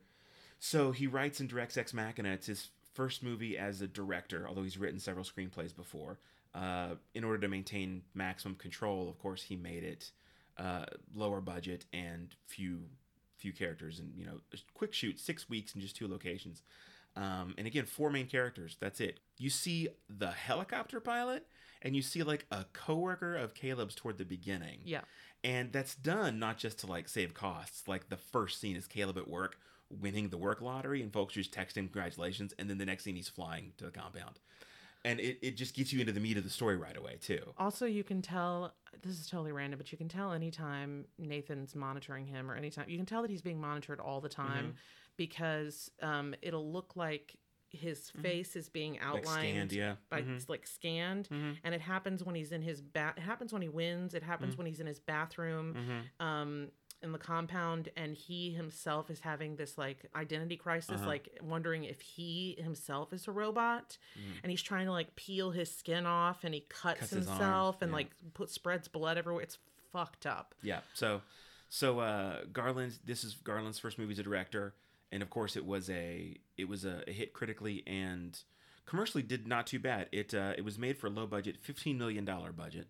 so he writes and directs Ex Machina. It's his first movie as a director, although he's written several screenplays before. Uh, in order to maintain maximum control, of course, he made it uh, lower budget and few few characters, and you know, a quick shoot, six weeks in just two locations. Um, and again, four main characters. That's it. You see the helicopter pilot, and you see like a coworker of Caleb's toward the beginning. yeah, And that's done not just to like save costs. Like the first scene is Caleb at work winning the work lottery, and folks just text him congratulations, and then the next scene he's flying to the compound. And it, it just gets you into the meat of the story right away too. Also, you can tell this is totally random, but you can tell anytime Nathan's monitoring him, or anytime you can tell that he's being monitored all the time Mm-hmm. because um, it'll look like his face is being outlined Mm-hmm. scanned, yeah. by Mhm. like scanned Mhm. and it happens when he's in his ba- it happens when he wins it happens Mhm. when he's in his bathroom Mhm. um in the compound and he himself is having this like identity crisis Uh-huh. like wondering if he himself is a robot Mhm. and he's trying to like peel his skin off and he cuts, Cuts himself and yeah. like put spreads blood everywhere it's fucked up Yeah. So, so uh, Garland. This is Garland's first movie as a director, and of course, it was a it was a, a hit critically and commercially did not too bad. It uh, it was made for a low budget, fifteen million dollar budget.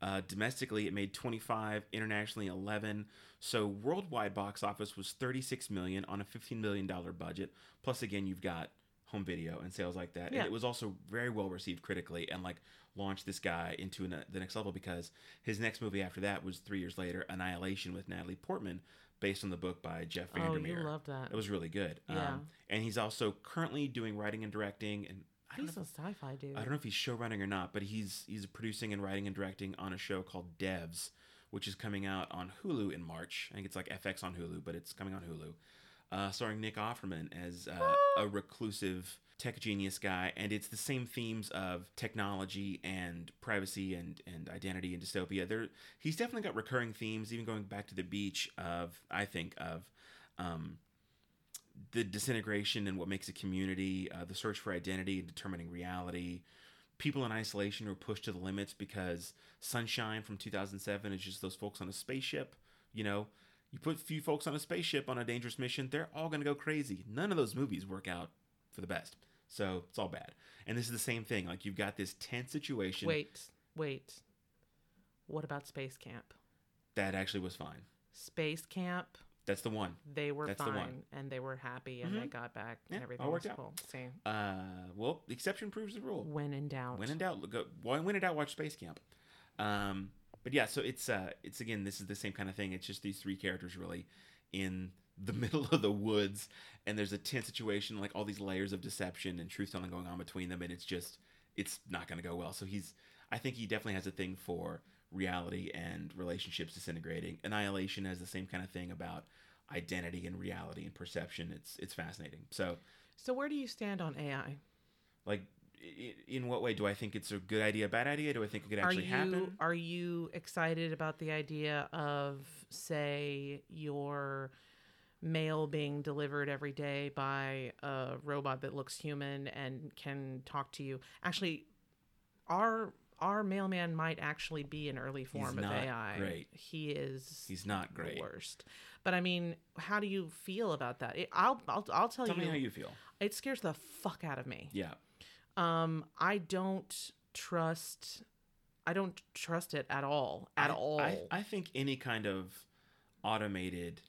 Uh, domestically, it made twenty five. Internationally, eleven. So worldwide box office was thirty six million on a fifteen million dollar budget. Plus, again, you've got home video and sales like that. Yeah. And it was also very well received critically and like launched this guy into an, the next level because his next movie after that was three years later, Annihilation with Natalie Portman, based on the book by Jeff Vandermeer. Oh, you Vandermeer. love that. It was really good. Yeah. Um, and he's also currently doing writing and directing. And I don't, he's know a if, sci-fi dude I don't know if he's showrunning or not, but he's he's producing and writing and directing on a show called Devs, which is coming out on Hulu in March. I think it's like FX on Hulu, but it's coming on Hulu. Uh, starring Nick Offerman as uh, a reclusive tech genius guy, and it's the same themes of technology and privacy and, and identity and dystopia. There, he's definitely got recurring themes, even going back to the beach of I think of um, the disintegration and what makes a community, uh, the search for identity and determining reality. People in isolation are pushed to the limits because Sunshine from 2007 is just those folks on a spaceship. You know, you put a few folks on a spaceship on a dangerous mission, they're all going to go crazy. None of those movies work out for the best. So it's all bad. And this is the same thing. Like you've got this tense situation. wait wait what about space camp That actually was fine. space camp That's the one. they were That's the fine one. and they were happy and they got back Yeah, and everything all was worked out. cool see Uh, well, the exception proves the rule. when in doubt When in doubt, look, go, when in doubt, watch Space Camp. Um, but yeah, so it's uh, it's again, this is the same kind of thing. It's just these three characters really in the middle of the woods, and there's a tense situation, like all these layers of deception and truth telling going on between them, and it's just it's not going to go well. So he's, I think he definitely has a thing for reality and relationships disintegrating. Annihilation has the same kind of thing about identity and reality and perception. It's it's fascinating. So so where do you stand on ai like in what way do i think it's a good idea a bad idea do i think it could are actually you happen are you excited about the idea of say your mail being delivered every day by a robot that looks human and can talk to you. Actually our our mailman might actually be an early form of not ai great. he is he's not great. worst. But i mean how do you feel about that? It, I'll, I'll i'll tell, tell you Tell me how you feel. it scares the fuck out of me. Yeah. Um i don't trust i don't trust it at all at I, all. I, I think any kind of automated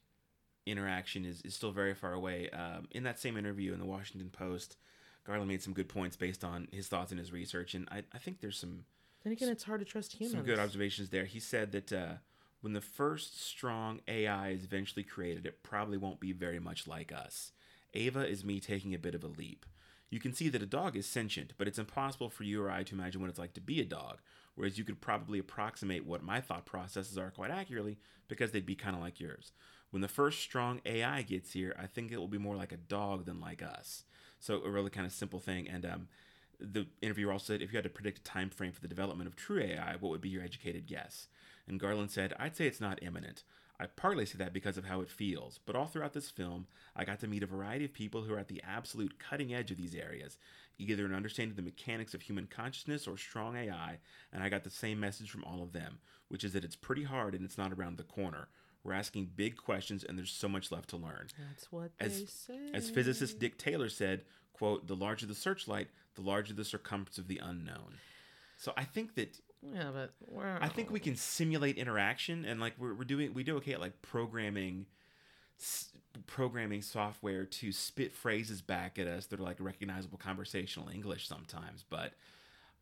interaction is, is still very far away um, in that same interview in the washington post garland made some good points based on his thoughts and his research and i, I think there's some then again it's hard to trust humans some good observations there. He said that uh, when the first strong AI is eventually created, it probably won't be very much like us. Ava is me taking a bit of a leap. You can see that a dog is sentient, but it's impossible for you or I to imagine what it's like to be a dog, whereas you could probably approximate what my thought processes are quite accurately because they'd be kind of like yours. When the first strong AI gets here, I think it will be more like a dog than like us. So a really kind of simple thing. And um, the interviewer also said, if you had to predict a time frame for the development of true AI, what would be your educated guess? And Garland said, I'd say it's not imminent. I partly say that because of how it feels, but all throughout this film, I got to meet a variety of people who are at the absolute cutting edge of these areas, either in understanding the mechanics of human consciousness or strong AI, and I got the same message from all of them, which is that it's pretty hard and it's not around the corner. We're asking big questions and there's so much left to learn. that's what As, they say as physicist Dick Taylor said, quote, the larger the searchlight, the larger the circumference of the unknown. So I think that yeah but I think we can simulate interaction and like we're, we're doing we do okay at like programming s- programming software to spit phrases back at us that are like recognizable conversational English sometimes, but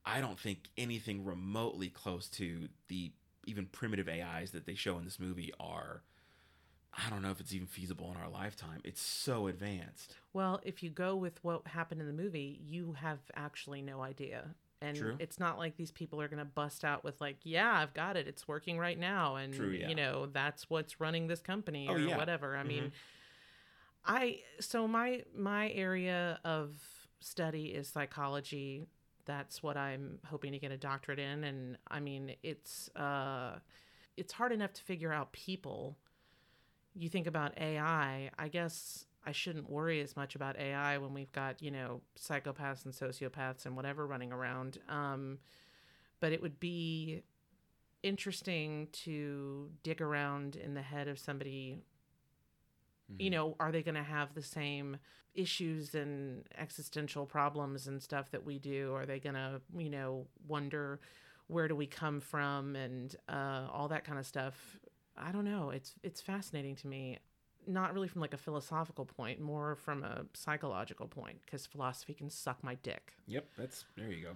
I don't think anything remotely close to the even primitive AIs that they show in this movie are I don't know if it's even feasible in our lifetime. It's so advanced. well if you go with what happened in the movie you have actually no idea and True. it's not like these people are going to bust out with like yeah i've got it it's working right now and True, yeah. you know that's what's running this company Oh, or yeah. whatever i mean Mhm. i so my my area of study is psychology. That's what I'm hoping to get a doctorate in. And I mean, it's uh, it's hard enough to figure out people. You think about AI. I guess I shouldn't worry as much about AI when we've got you know psychopaths and sociopaths and whatever running around. Um, but it would be interesting to dig around in the head of somebody you know are they going to have the same issues and existential problems and stuff that we do? Are they going to you know wonder where do we come from and uh, all that kind of stuff? I don't know. It's it's fascinating to me. Not really from like a philosophical point more from a psychological point because philosophy can suck my dick. Yep, that's there you go.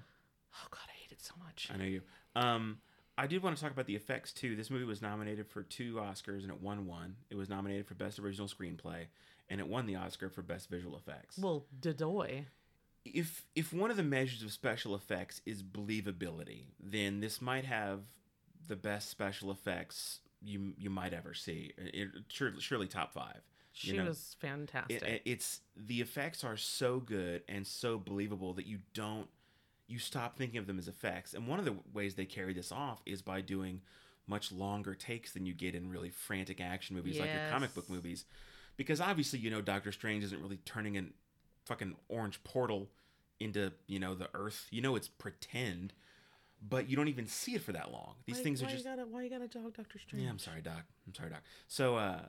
oh god i hate it so much. I know you. Um, I did want to talk about the effects too. This movie was nominated for two Oscars and it won one. It was nominated for Best Original Screenplay and it won the Oscar for Best Visual Effects. well dedoy if if one of the measures of special effects is believability, then this might have the best special effects you you might ever see. It, surely, surely top five. she you know? was fantastic It- it- it's the effects are so good and so believable that you don't you stop thinking of them as effects. And one of the ways they carry this off is by doing much longer takes than you get in really frantic action movies like your comic book movies. Because obviously, you know, Doctor Strange isn't really turning an fucking orange portal into, you know, the earth. You know it's pretend, but you don't even see it for that long. These why, things are why just you gotta, why you gotta dog Doctor Strange? yeah, I'm sorry, Doc. I'm sorry, Doc. So uh,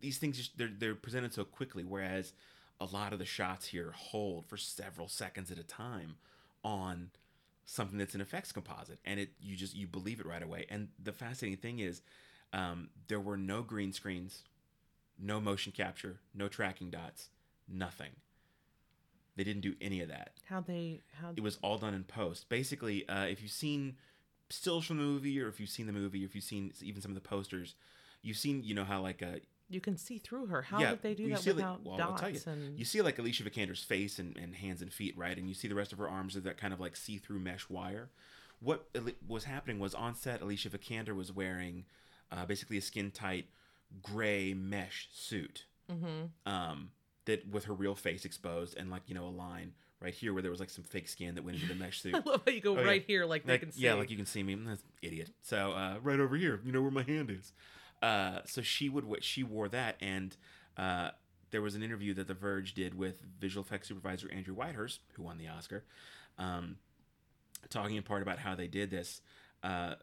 these things just they're they're presented so quickly, whereas a lot of the shots here hold for several seconds at a time on something that's an effects composite, and it you just you believe it right away. And the fascinating thing is, um, there were no green screens, no motion capture, no tracking dots, nothing. They didn't do any of that How they how it was all done in post. Basically, uh, if you've seen stills from the movie, or if you've seen the movie, or if you've seen even some of the posters, you've seen you know how like uh, you can see through her. How yeah, did they do you that see, like- without well, I'll dots? tell you, and you see like Alicia Vikander's face and, and hands and feet, right? And you see the rest of her arms are that kind of like see-through mesh wire. What was happening was on set, Alicia Vikander was wearing uh, basically a skin-tight gray mesh suit, Mm-hmm. um, that with her real face exposed and like you know a line right here where there was like some fake skin that went into the mesh suit. I love how you go Oh, yeah. right here, like, they Like, can see. Yeah, like you can see me. That's idiot. So uh, right over here, you know where my hand is. Uh, so she would she wore that, and uh, there was an interview that The Verge did with visual effects supervisor Andrew Whitehurst, who won the Oscar, um, talking in part about how they did this. Uh,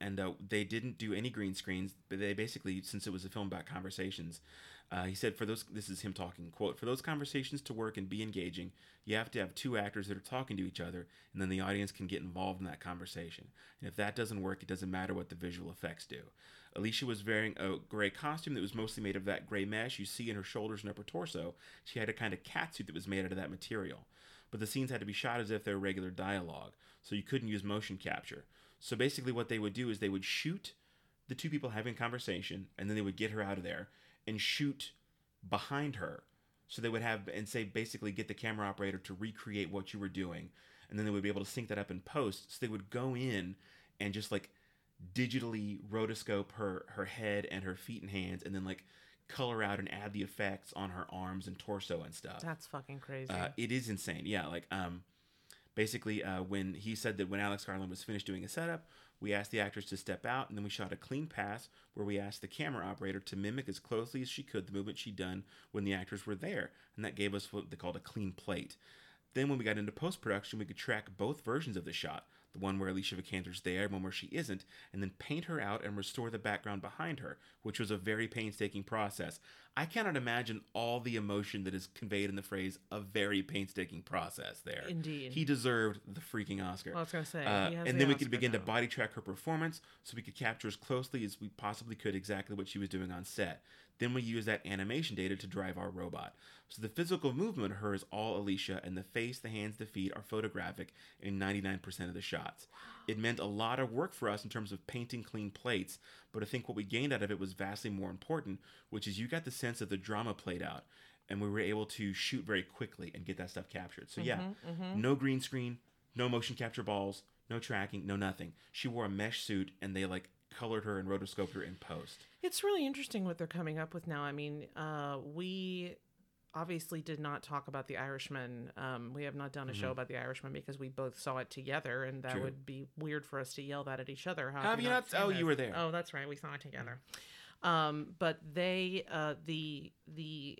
and uh, they didn't do any green screens, but they basically, since it was a film about conversations, uh, he said, for those, this is him talking, quote, for those conversations to work and be engaging, you have to have two actors that are talking to each other, and then the audience can get involved in that conversation. And if that doesn't work, it doesn't matter what the visual effects do. Alicia was wearing a gray costume that was mostly made of that gray mesh you see in her shoulders and upper torso. She had a kind of catsuit that was made out of that material. But the scenes had to be shot as if they were regular dialogue, so you couldn't use motion capture. So basically, what they would do is they would shoot the two people having conversation, and then they would get her out of there and shoot behind her. So they would have and say basically get the camera operator to recreate what you were doing, and then they would be able to sync that up in post. So they would go in and just like digitally rotoscope her her head and her feet and hands, and then like color out and add the effects on her arms and torso and stuff. That's fucking crazy. Uh, it is insane. Yeah, like um, basically uh, when he said that when Alex Garland was finished doing a setup, we asked the actors to step out, and then we shot a clean pass where we asked the camera operator to mimic as closely as she could the movement she'd done when the actors were there, and that gave us what they called a clean plate. Then when we got into post production, we could track both versions of the shot. The one where Alicia Vikander's there, and one where she isn't, and then paint her out and restore the background behind her, which was a very painstaking process. I cannot imagine all the emotion that is conveyed in the phrase "a very painstaking process." There, Indeed. he deserved the freaking Oscar. Well, I was gonna say, Uh, and the then we could Oscar begin to body track her performance, so we could capture as closely as we possibly could exactly what she was doing on set. Then we use that animation data to drive our robot. So the physical movement of her is all Alicia, and the face, the hands, the feet are photographic in 99% of the shots. It meant a lot of work for us in terms of painting clean plates, but I think what we gained out of it was vastly more important, which is you got the sense of the drama played out, and we were able to shoot very quickly and get that stuff captured. So yeah, Mhm, mhm. no green screen, no motion capture balls, no tracking, no nothing. She wore a mesh suit, and they like colored her and rotoscoped her in post. It's really interesting what they're coming up with now. I mean, uh, we obviously did not talk about The Irishman. Um, we have not done a show Mhm. about The Irishman because we both saw it together, and that True. would be weird for us to yell that at each other. How, have you not- seen oh, this? you were there. Oh, that's right. We saw it together. Um, but they, uh, the the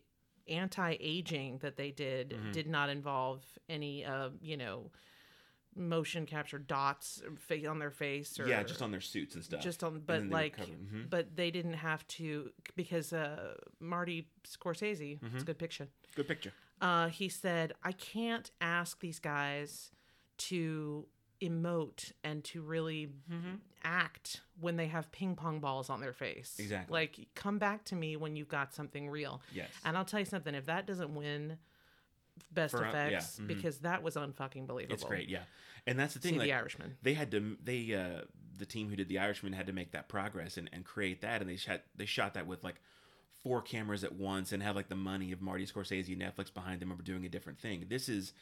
anti-aging that they did Mhm. did not involve any, uh, you know, motion capture dots on their face or yeah, just on their suits and stuff. just on but then they were like. Mhm. but they didn't have to because uh marty scorsese it's a good picture Good picture. uh he said i can't ask these guys to emote and to really Mm-hmm. act when they have ping pong balls on their face Exactly. like come back to me when you've got something real Yes. and i'll tell you something if that doesn't win best For, uh, yeah, effects mhm. because that was unfucking believable It's great, yeah. And that's the thing. See like, The Irishman. They had to. They uh, the team who did The Irishman had to make that progress and, and create that, and they shot they shot that with like four cameras at once and had like the money of Marty Scorsese and Netflix behind them and were doing a different thing. This is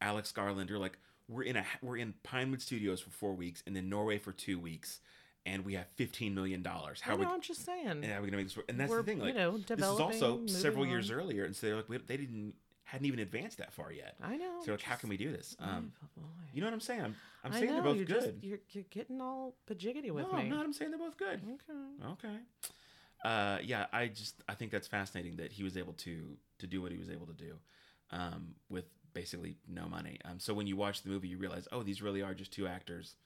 Alex Garland. You're like we're in a we're in Pinewood Studios for four weeks and then Norway for two weeks, and we have fifteen million dollars. How I are we? know, I'm just saying. And how are we gonna make this work? And that's We're, the thing. you Like know, this is also several moving years on. earlier, and so they're like we, they didn't hadn't even advanced that far yet. I know, So like, how can we do this? Um, you know what I'm saying? I'm, I'm saying know, they're both you're good. Just, you're, you're getting all pajiggity with no, me. I'm not. I'm saying they're both good. Okay. Okay. Uh, yeah, I just I think that's fascinating that he was able to to do what he was able to do um, with basically no money. Um, so when you watch the movie, you realize, oh, these really are just two actors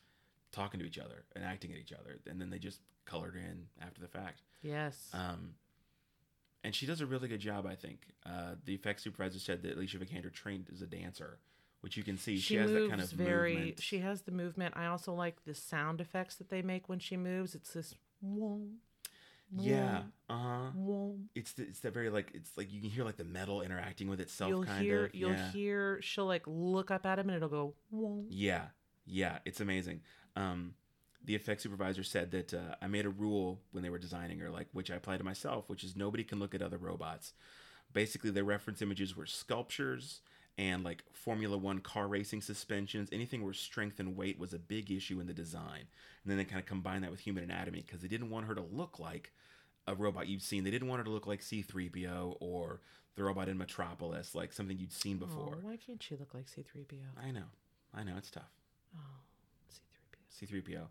talking to each other and acting at each other, and then they just colored in after the fact. Yes. Um, and she does a really good job, I think. Uh, the effects supervisor said that Alicia Vikander trained as a dancer, which you can see. She, she, has that kind of very. movement. She has the movement. I also like the sound effects that they make when she moves. It's this. Yeah. Uh huh. It's the, it's that very like it's like you can hear like the metal interacting with itself. You'll kind hear. of. You'll yeah. hear. She'll like look up at him and it'll go. Yeah, yeah, it's amazing. Um, the effects supervisor said that uh, I made a rule when they were designing her, like which I apply to myself, which is nobody can look at other robots. Basically, their reference images were sculptures and like Formula One car racing suspensions, anything where strength and weight was a big issue in the design. And then they kind of combined that with human anatomy because they didn't want her to look like a robot you've seen. They didn't want her to look like C3PO or the robot in Metropolis, like something you'd seen before. Oh, why can't she look like C3PO? I know, I know, it's tough. Oh, C3PO. C3PO.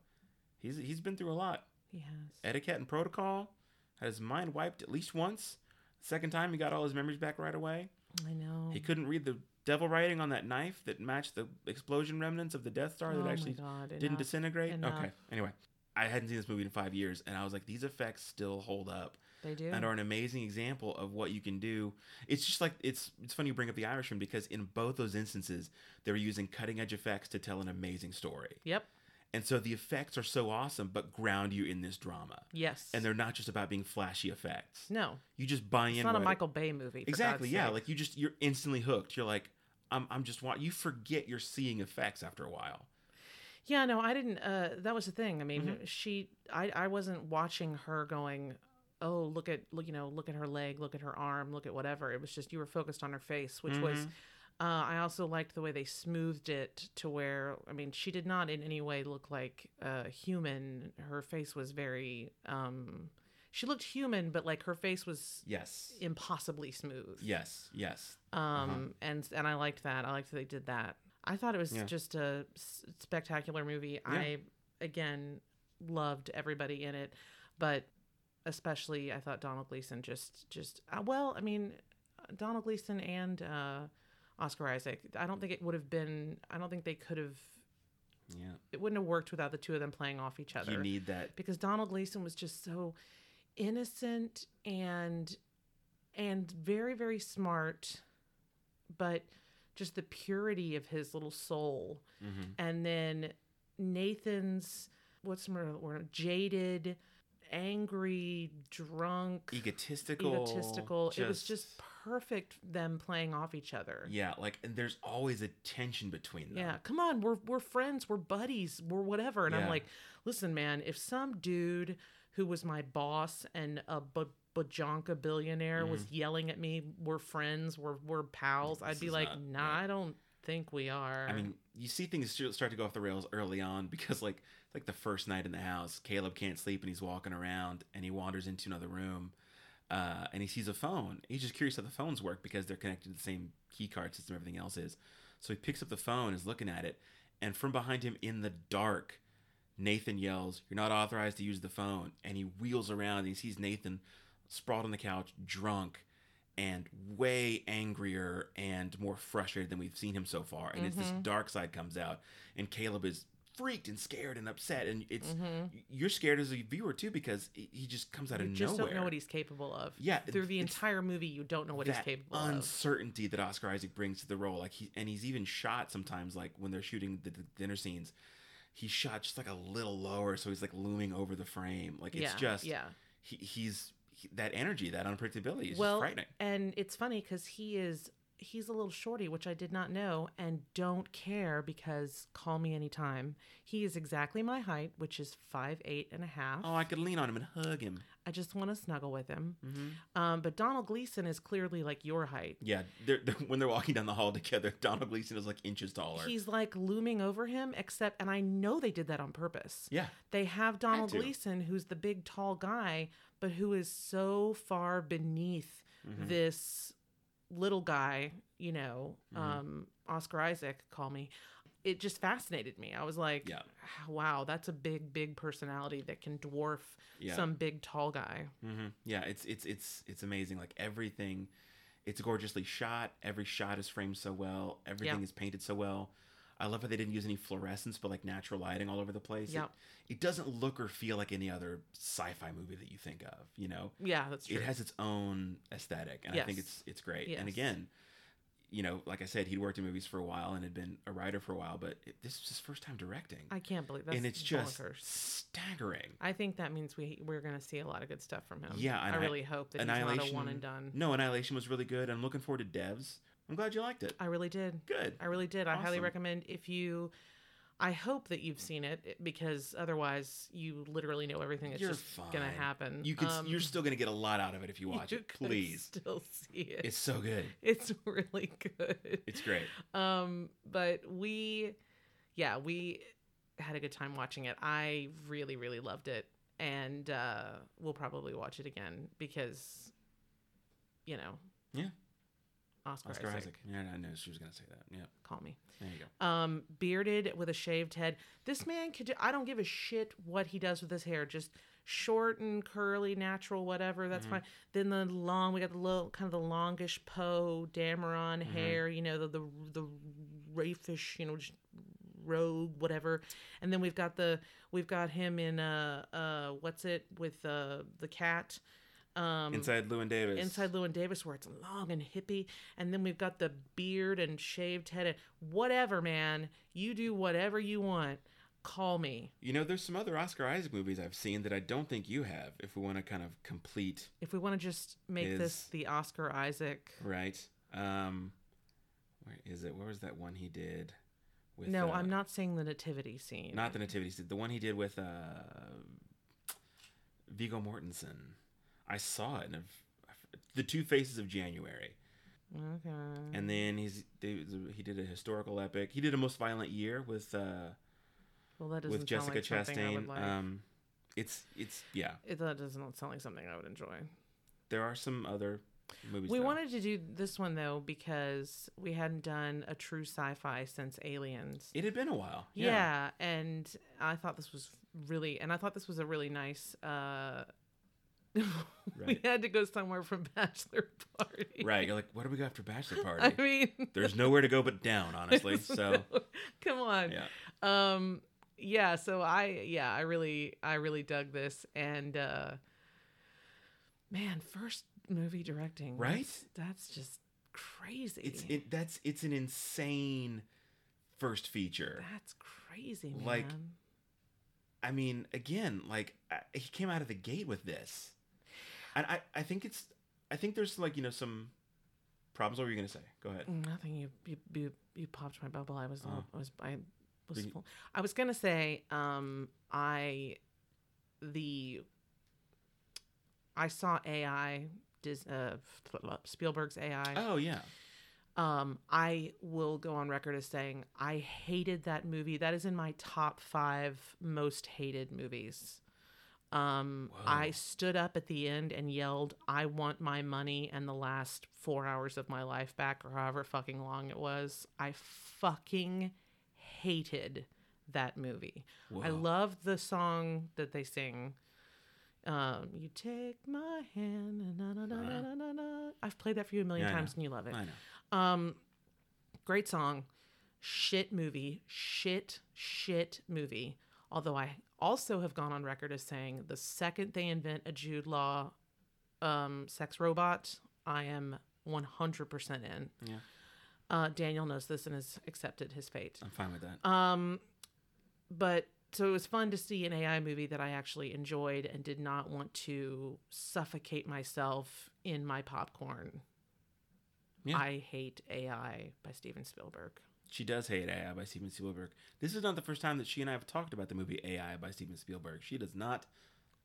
He's he's been through a lot. He has. Etiquette and protocol. Had his mind wiped at least once. Second time, he got all his memories back right away. I know. He couldn't read the devil writing on that knife that matched the explosion remnants of the Death Star Oh that actually God, didn't enough, disintegrate. enough. Okay. Anyway, I hadn't seen this movie in five years, and I was like, these effects still hold up. They do. And are an amazing example of what you can do. It's just like it's it's funny you bring up the Irishman because in both those instances they were using cutting edge effects to tell an amazing story. Yep. And so the effects are so awesome, but ground you in this drama. Yes. And they're not just about being flashy effects. No. You just buy in. It's not a Michael Bay movie. Exactly. God's Yeah. sake. Like you just you're instantly hooked. You're like, I'm I'm just want you forget you're seeing effects after a while. Yeah, no, I didn't. Uh, that was the thing. I mean, Mm-hmm. she, I, I wasn't watching her going, oh, look at, look, you know, look at her leg, look at her arm, look at whatever. It was just you were focused on her face, which was. Uh, I also liked the way they smoothed it to where, I mean, she did not in any way look like a human. Her face was very, um, she looked human, but like her face was Yes. impossibly smooth. Yes. Yes. Um, Uh-huh. and and I liked that. I liked that they did that. I thought it was Yeah. just a spectacular movie. I again loved everybody in it, but especially I thought Domhnall Gleeson just just uh, well. I mean, Domhnall Gleeson and uh, Oscar Isaac. I don't think it would have been. I don't think they could have. Yeah. It wouldn't have worked without the two of them playing off each other. You need that. because Domhnall Gleeson was just so innocent and and very very smart, but just the purity of his little soul. Mhm. And then Nathan's what's the word? Jaded, angry, drunk, Egotistical. egotistical. it was just- just perfect them playing off each other. Yeah. Like, and there's always a tension between them. Yeah, come on, we're we're friends, we're buddies, we're whatever. And I'm like, listen, man, if some dude who was my boss and a b- bajonka billionaire was Mm-hmm. yelling at me, we're friends, we're we're pals, I'd be like, not nah, I don't think we are. I mean, you see things start to go off the rails early on because, like, like the first night in the house, Caleb can't sleep and he's walking around and he wanders into another room, uh, and he sees a phone. He's just curious how the phones work because they're connected to the same key card system everything else is. So he picks up the phone, is looking at it, and from behind him in the dark, Nathan yells, "You're not authorized to use the phone!" And he wheels around and he sees Nathan sprawled on the couch, drunk, and way angrier and more frustrated than we've seen him so far. And it's this dark side comes out, and Caleb is freaked and scared and upset, and it's Mhm. you're scared as a viewer too because he just comes out You of just nowhere. don't know what he's capable of. Yeah, Through the entire movie, you don't know what he's capable of. uncertainty that Oscar Isaac brings to the role. Like he and he's even shot sometimes like when they're shooting the, the dinner scenes, he's shot just like a little lower, so he's like looming over the frame. Like it's Yeah, just yeah. He, he's that energy, that unpredictability is well, just frightening. and it's funny because he is he's a little shorty, which I did not know, and don't care because call me anytime. He is exactly my height, which is five eight and a half. Oh, I could lean on him and hug him. I just want to snuggle with him. Mhm. Um, but Domhnall Gleeson is clearly like your height. Yeah, they're, they're, when they're walking down the hall together, Domhnall Gleeson is like inches taller. He's like looming over him, except, and I know they did that on purpose. Yeah. They have Domhnall. Gleeson, who's the big, tall guy, but who is so far beneath Mhm. this little guy, you know, Mhm. um, Oscar Isaac, call me. It just fascinated me. I was like, Yeah. wow, that's a big, big personality that can dwarf Yeah. some big, tall guy. hmm Yeah, it's it's it's it's amazing. Like everything, it's gorgeously shot. Every shot is framed so well. Everything Yeah. is painted so well. I love how they didn't use any fluorescence, but like natural lighting all over the place. Yeah. It, it doesn't look or feel like any other sci-fi movie that you think of. You know. Yeah, that's true. It has its own aesthetic, and I think it's it's great. Yes. And again, you know, like I said, he'd worked in movies for a while and had been a writer for a while, but it, this was his first time directing. I can't believe that's and it's just bonkers. staggering. I think that means we we're gonna see a lot of good stuff from him. Yeah, I really hope that he's not a one and done. No, Annihilation was really good. I'm looking forward to Devs. I'm glad you liked it. I really did. Good. I really did. I highly recommend if you. I hope that you've seen it because otherwise you literally know everything that's You're just fine. gonna happen. You could. Um, you're still gonna get a lot out of it if you watch you it. Please. still see it. It's so good. It's really good. It's great. Um, but we, yeah, we had a good time watching it. I really, really loved it, and uh, we'll probably watch it again because, you know, Yeah. Oscar, Oscar Isaac. Isaac. Yeah, I knew she was gonna say that. Yeah. Call me. There you go. Um, bearded with a shaved head. This man could. Do, I don't give a shit what he does with his hair. Just short and curly, natural, whatever. That's Mhm. fine. Then the long. We got the little kind of the longish Poe Dameron Mhm. hair. You know the the the raffish. You know. Just, rogue whatever and then we've got the we've got him in uh uh what's it with uh the cat um Inside Llewyn Davis. Inside Llewyn Davis, where it's long and hippie, and then we've got the beard and shaved head. And whatever, man, you do whatever you want. Call me You know, there's some other Oscar Isaac movies I've seen that I don't think you have. If we want to kind of complete, if we want to just make this the Oscar Isaac. right? Um, where is it? Where was that one he did? With, no, uh, I'm not saying the nativity scene. Not the nativity scene. The one he did with uh, Viggo Mortensen. I saw it. In a, the Two Faces of January. Okay. And then he's he did a historical epic. He did a Most Violent Year with uh, well, that with Jessica sound like Chastain. would like. Um, it's it's yeah. it, that doesn't sound like something I would enjoy. There are some other movies. We though. wanted to do this one though because we hadn't done a true sci-fi since Aliens. It had been a while. Yeah. Yeah. and I thought this was really, and I thought this was a really nice. uh We had to go somewhere from bachelor party. Right. You're like, what do we go after bachelor party? I mean, There's nowhere to go but down, honestly. So come on. yeah. Um. Yeah. So I. Yeah. I really. I really dug this, and uh man, first movie directing. Right? That's, that's just crazy. It's it that's it's an insane first feature. That's crazy, man. Like, I mean, again, like I- he came out of the gate with this, and I I think it's I think there's like you know some problems. What were you gonna say? Go ahead. Nothing. You you you, you popped my bubble. I was Oh. I was I was you- full. I was gonna say um I the I saw AI Dis, uh, Spielberg's AI. Oh yeah. Um, I will go on record as saying I hated that movie. That is in my top five most hated movies. Um, I stood up at the end and yelled, "I want my money and the last four hours of my life back, or however fucking long it was." I fucking hated that movie. I Whoa. love the song that they sing. Um, you take my hand. Na, na, na, na, na, na, na. I've played that for you a million Uh-huh. Yeah, times and you love it. I know. Um, great song, shit movie, shit shit movie. Although I also have gone on record as saying the second they invent a Jude Law um, sex robot, I am 100% in. Yeah. Uh, Daniel knows this and has accepted his fate. I'm fine with that. Um, but so it was fun to see an AI movie that I actually enjoyed and did not want to suffocate myself in my popcorn. Yeah. I hate AI by Steven Spielberg. She does hate AI by Steven Spielberg. This is not the first time that she and I have talked about the movie AI by Steven Spielberg. She does not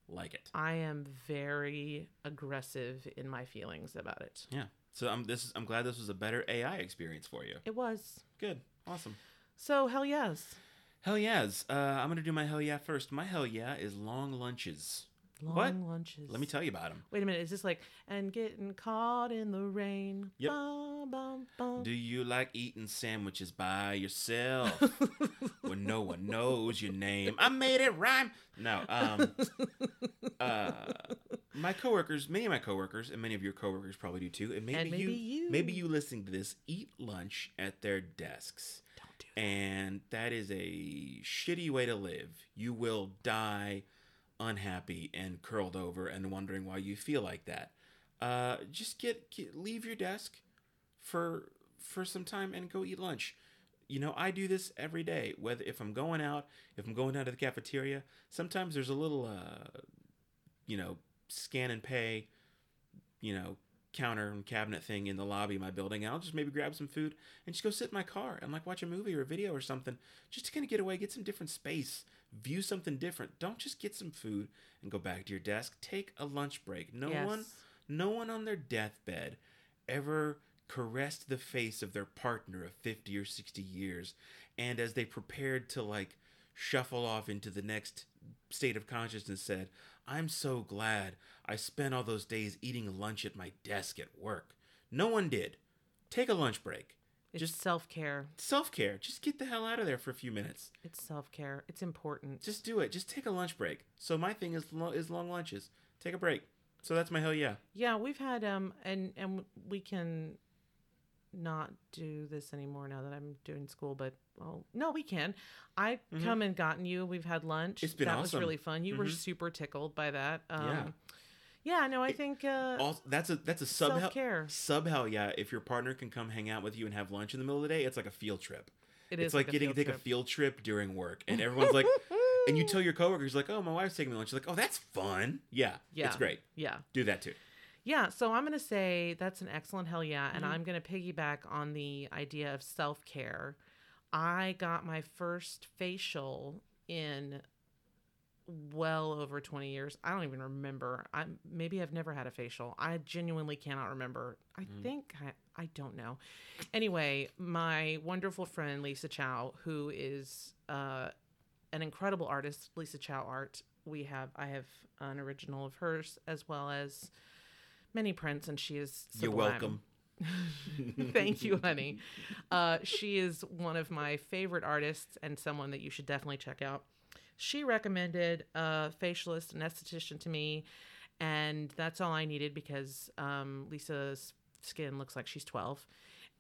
like it. I am very aggressive in my feelings about it. Yeah. So I'm this is I'm glad this was a better AI experience for you. It was. Good. Awesome. So hell yes. Hell yes. Uh, I'm gonna do my hell yeah first. My hell yeah is long lunches. Long What? lunches. Let me tell you about them. Wait a minute. Is this like and getting caught in the rain? Yep. Bum, bum, bum. Do you like eating sandwiches by yourself when no one knows your name? I made it rhyme. No, um, uh, my coworkers, many of my coworkers, and many of your coworkers probably do too. And maybe, And maybe you, you. maybe you listening to this, eat lunch at their desks. Don't do that. and that is a shitty way to live. You will die unhappy and curled over and wondering why you feel like that. Uh, just get, get leave your desk for for some time and go eat lunch. You know, I do this every day. Whether if I'm going out, if I'm going down to the cafeteria, sometimes there's a little, uh, you know, scan and pay, you know, counter and cabinet thing in the lobby of my building. And I'll just maybe grab some food and just go sit in my car and like watch a movie or a video or something, just to kind of get away, get some different space, view something different. Don't just get some food and go back to your desk. Take a lunch break. No Yes. one, no one on their deathbed ever caressed the face of their partner of 50 or 60 years and as they prepared to like shuffle off into the next state of consciousness said i'm so glad i spent all those days eating lunch at my desk at work no one did take a lunch break It's just self care. self-care just get the hell out of there for a few minutes It's self care. It's important. just do it just take a lunch break so my thing is lo- is long lunches take a break so that's my hell yeah Yeah, we've had um and and we can not do this anymore now that I'm doing school, but well, no, we can. I come and gotten you. We've had lunch. Mm-hmm. It's been that was awesome. really fun. You were Mhm. super tickled by that. Um, Yeah. Yeah. No, I think uh, also, that's a that's a sub Self-care. sub hell yeah. If your partner can come hang out with you and have lunch in the middle of the day, it's like a field trip. it it's is like, a getting to take a field trip during work, and everyone's like, and you tell your coworkers like, oh, my wife's taking me lunch. You're like, oh, that's fun. Yeah, Yeah. it's great. Yeah. Do that too. Yeah, so I'm going to say that's an excellent hell yeah. And Mm-hmm. I'm going to piggyback on the idea of self care. I got my first facial in well over 20 years. I don't even remember. I maybe I've never had a facial. I genuinely cannot remember. I Mm-hmm. think I I don't know. Anyway, my wonderful friend Lisa Chow who is uh an incredible artist, Lisa Chow art. We have I have an original of hers as well as many prints and she is You're welcome. Thank you, honey. Uh, she is one of my favorite artists and someone that you should definitely check out. She recommended a facialist, an esthetician to me, and that's all I needed because um, Lisa's skin looks like she's 12.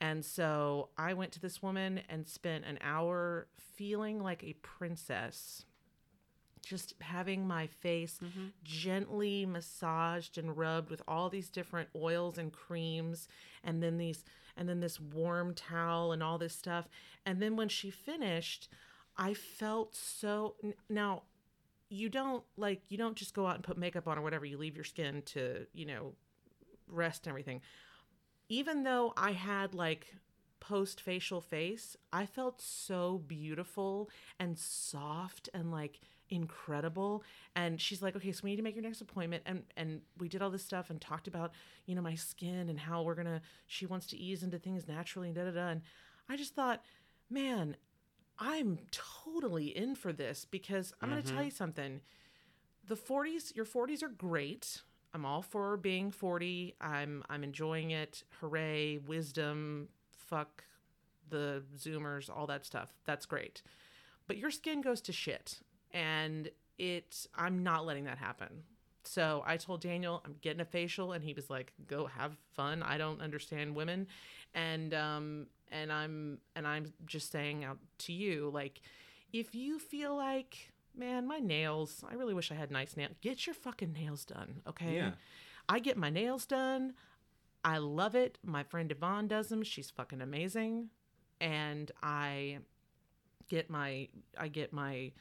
And so I went to this woman and spent an hour feeling like a princess just having my face gently massaged and rubbed with all these different oils and creams and then these and then this warm towel and all this stuff and then when she finished i felt so now you don't like you don't just go out and put makeup on or whatever you leave your skin to you know rest and everything. Even though i had like post facial face i felt so beautiful and soft and like incredible. And she's like okay so we need to make your next appointment. And and we did all this stuff and talked about you know my skin and how we're gonna she wants to ease into things naturally and da da da. And i just thought man i'm totally in for this because i'm gonna tell you something the 40s, your 40s are great. I'm all for being 40. I'm I'm enjoying it. Hooray, wisdom, fuck the zoomers, all that stuff. That's great. But your skin goes to shit and it I'm not letting that happen. So I told Daniel I'm getting a facial and he was like, "Go have fun. I don't understand women." And um and I'm and I'm just saying out to you like if you feel like man, my nails, I really wish I had nice nails. Get your fucking nails done, okay? Yeah. I get my nails done. I love it. My friend Yvonne does them. She's fucking amazing. And I get my I get my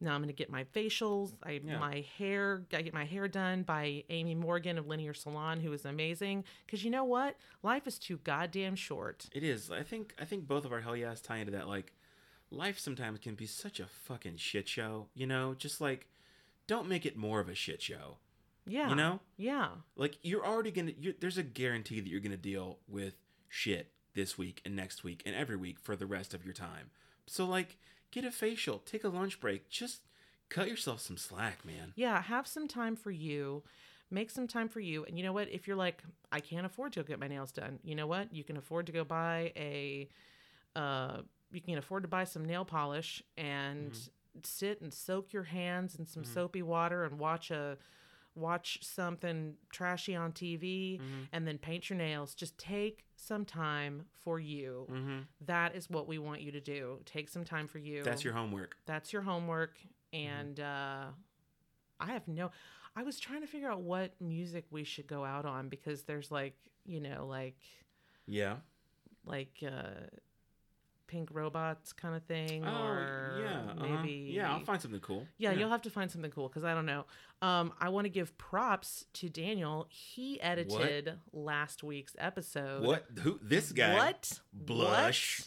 now I'm gonna get my facials. I Yeah. my hair. I get my hair done by Amy Morgan of Linear Salon, who is amazing. Because you know what, life is too goddamn short. It is. I think. I think both of our hell yes tie into that. Like, life sometimes can be such a fucking shit show. You know, just like, don't make it more of a shit show. Yeah, You know? Yeah, Like, you're already gonna. You're, there's a guarantee that you're gonna deal with shit this week and next week and every week for the rest of your time. So like, get a facial, take a lunch break, just cut yourself some slack, man. yeah. Have some time for you. Make some time for you. And you know what? If you're like, I can't afford to go get my nails done. You know what? You can afford to go buy a. Uh, you can afford to buy some nail polish and sit and soak your hands in some soapy water and watch a watch something trashy on TV Mm-hmm. and then paint your nails. Just take some time for you. Mm-hmm. That is what we want you to do. Take some time for you. That's your homework. That's your homework. Mm-hmm. And uh, I have no. I was trying to figure out what music we should go out on because there's like you know like Yeah. like uh, pink robots kind of thing Oh, or yeah. uh-huh. maybe Yeah, I'll find something cool. yeah, you'll have to find something cool because I don't know. Um, I want to give props to Daniel. He edited last week's episode. What? Who? This guy? What? Blush.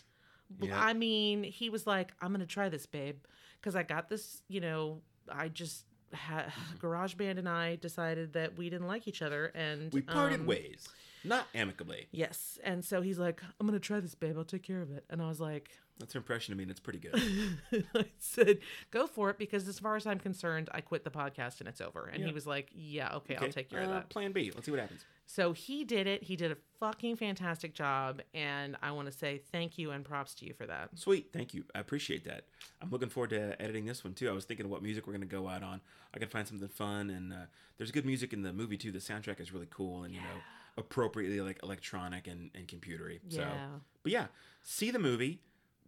Bl- Yeah. I mean, he was like, "I'm gonna try this, babe," because I got this. You know, I just had GarageBand and I decided that we didn't like each other, and We parted um, ways, not amicably. Yes, and so he's like, "I'm gonna try this, babe. I'll take care of it." And I was like, That's her impression of me, and it's pretty good. I said, "Go for it," because as far as I'm concerned, I quit the podcast and it's over. And he was like, "Yeah, okay, I'll take care of uh, that." Plan B. Let's see what happens. So he did it. He did a fucking fantastic job, and I want to say thank you and props to you for that. Sweet, thank you. I appreciate that. I'm looking forward to editing this one too. I was thinking of what music we're gonna go out on. I could find something fun, and uh, there's good music in the movie too. The soundtrack is really cool, and you know, appropriately like electronic and and computery. So, Yeah. but yeah, see the movie,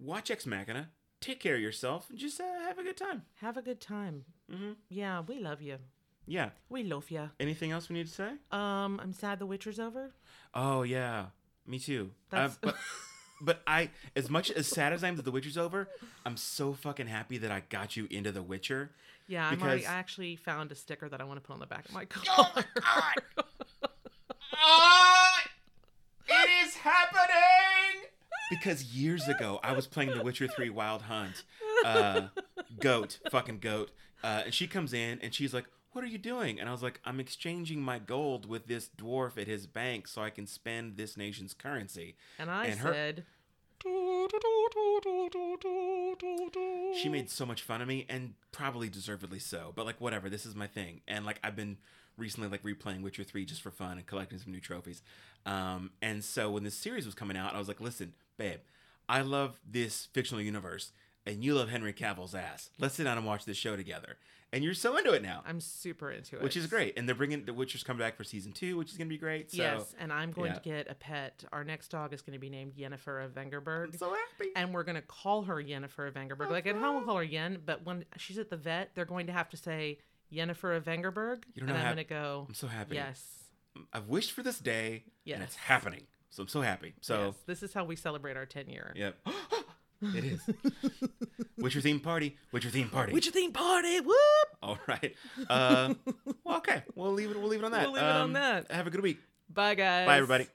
watch Ex Machina, take care of yourself, and just uh, have a good time. Have a good time. Mm-hmm. Yeah, we love you. Yeah. We love you. Anything else we need to say? Um, I'm sad The Witcher's over. Oh yeah, me too. Uh, but, but I, as much as sad as I am that The Witcher's over, I'm so fucking happy that I got you into The Witcher. Yeah, I'm already, Because- I actually found a sticker that I want to put on the back of my car. Oh my god! It is happening! Because years ago, I was playing The Witcher 3 Wild Hunt. Uh, goat, fucking goat. Uh, and she comes in and she's like, What are you doing? And I was like, I'm exchanging my gold with this dwarf at his bank so I can spend this nation's currency. and I And her- said, She made so much fun of me, and probably deservedly so. But like, whatever. This is my thing, and like, I've been recently like replaying Witcher Three just for fun and collecting some new trophies. Um, and so when this series was coming out, I was like, listen, babe, I love this fictional universe, and you love Henry Cavill's ass. Let's sit down and watch this show together. And you're so into it now, I'm super into it. which is great. And they're bringing The Witcher's coming back for season two, which is gonna be great. So yes, and I'm going yeah. to get a pet. Our next dog is going to be named Yennefer of Vengerberg. I'm so happy. and we're going to call her Yennefer of Vengerberg. Like at home, we'll call her Yen, but when she's at the vet, they're going to have to say Yennefer of Vengerberg. You don't and know I'm how- going to go, I'm so happy. yes. I've wished for this day, Yes. and it's happening. So I'm so happy. So. yes. This is how we celebrate our 10 year. Yep. it is. Witcher theme party. Witcher theme party. Witcher theme party, whoop! All right. Uh, well, okay. We'll leave it. We'll leave it on that. We'll leave it on Um, that. Have a good week. Bye, guys. Bye, everybody.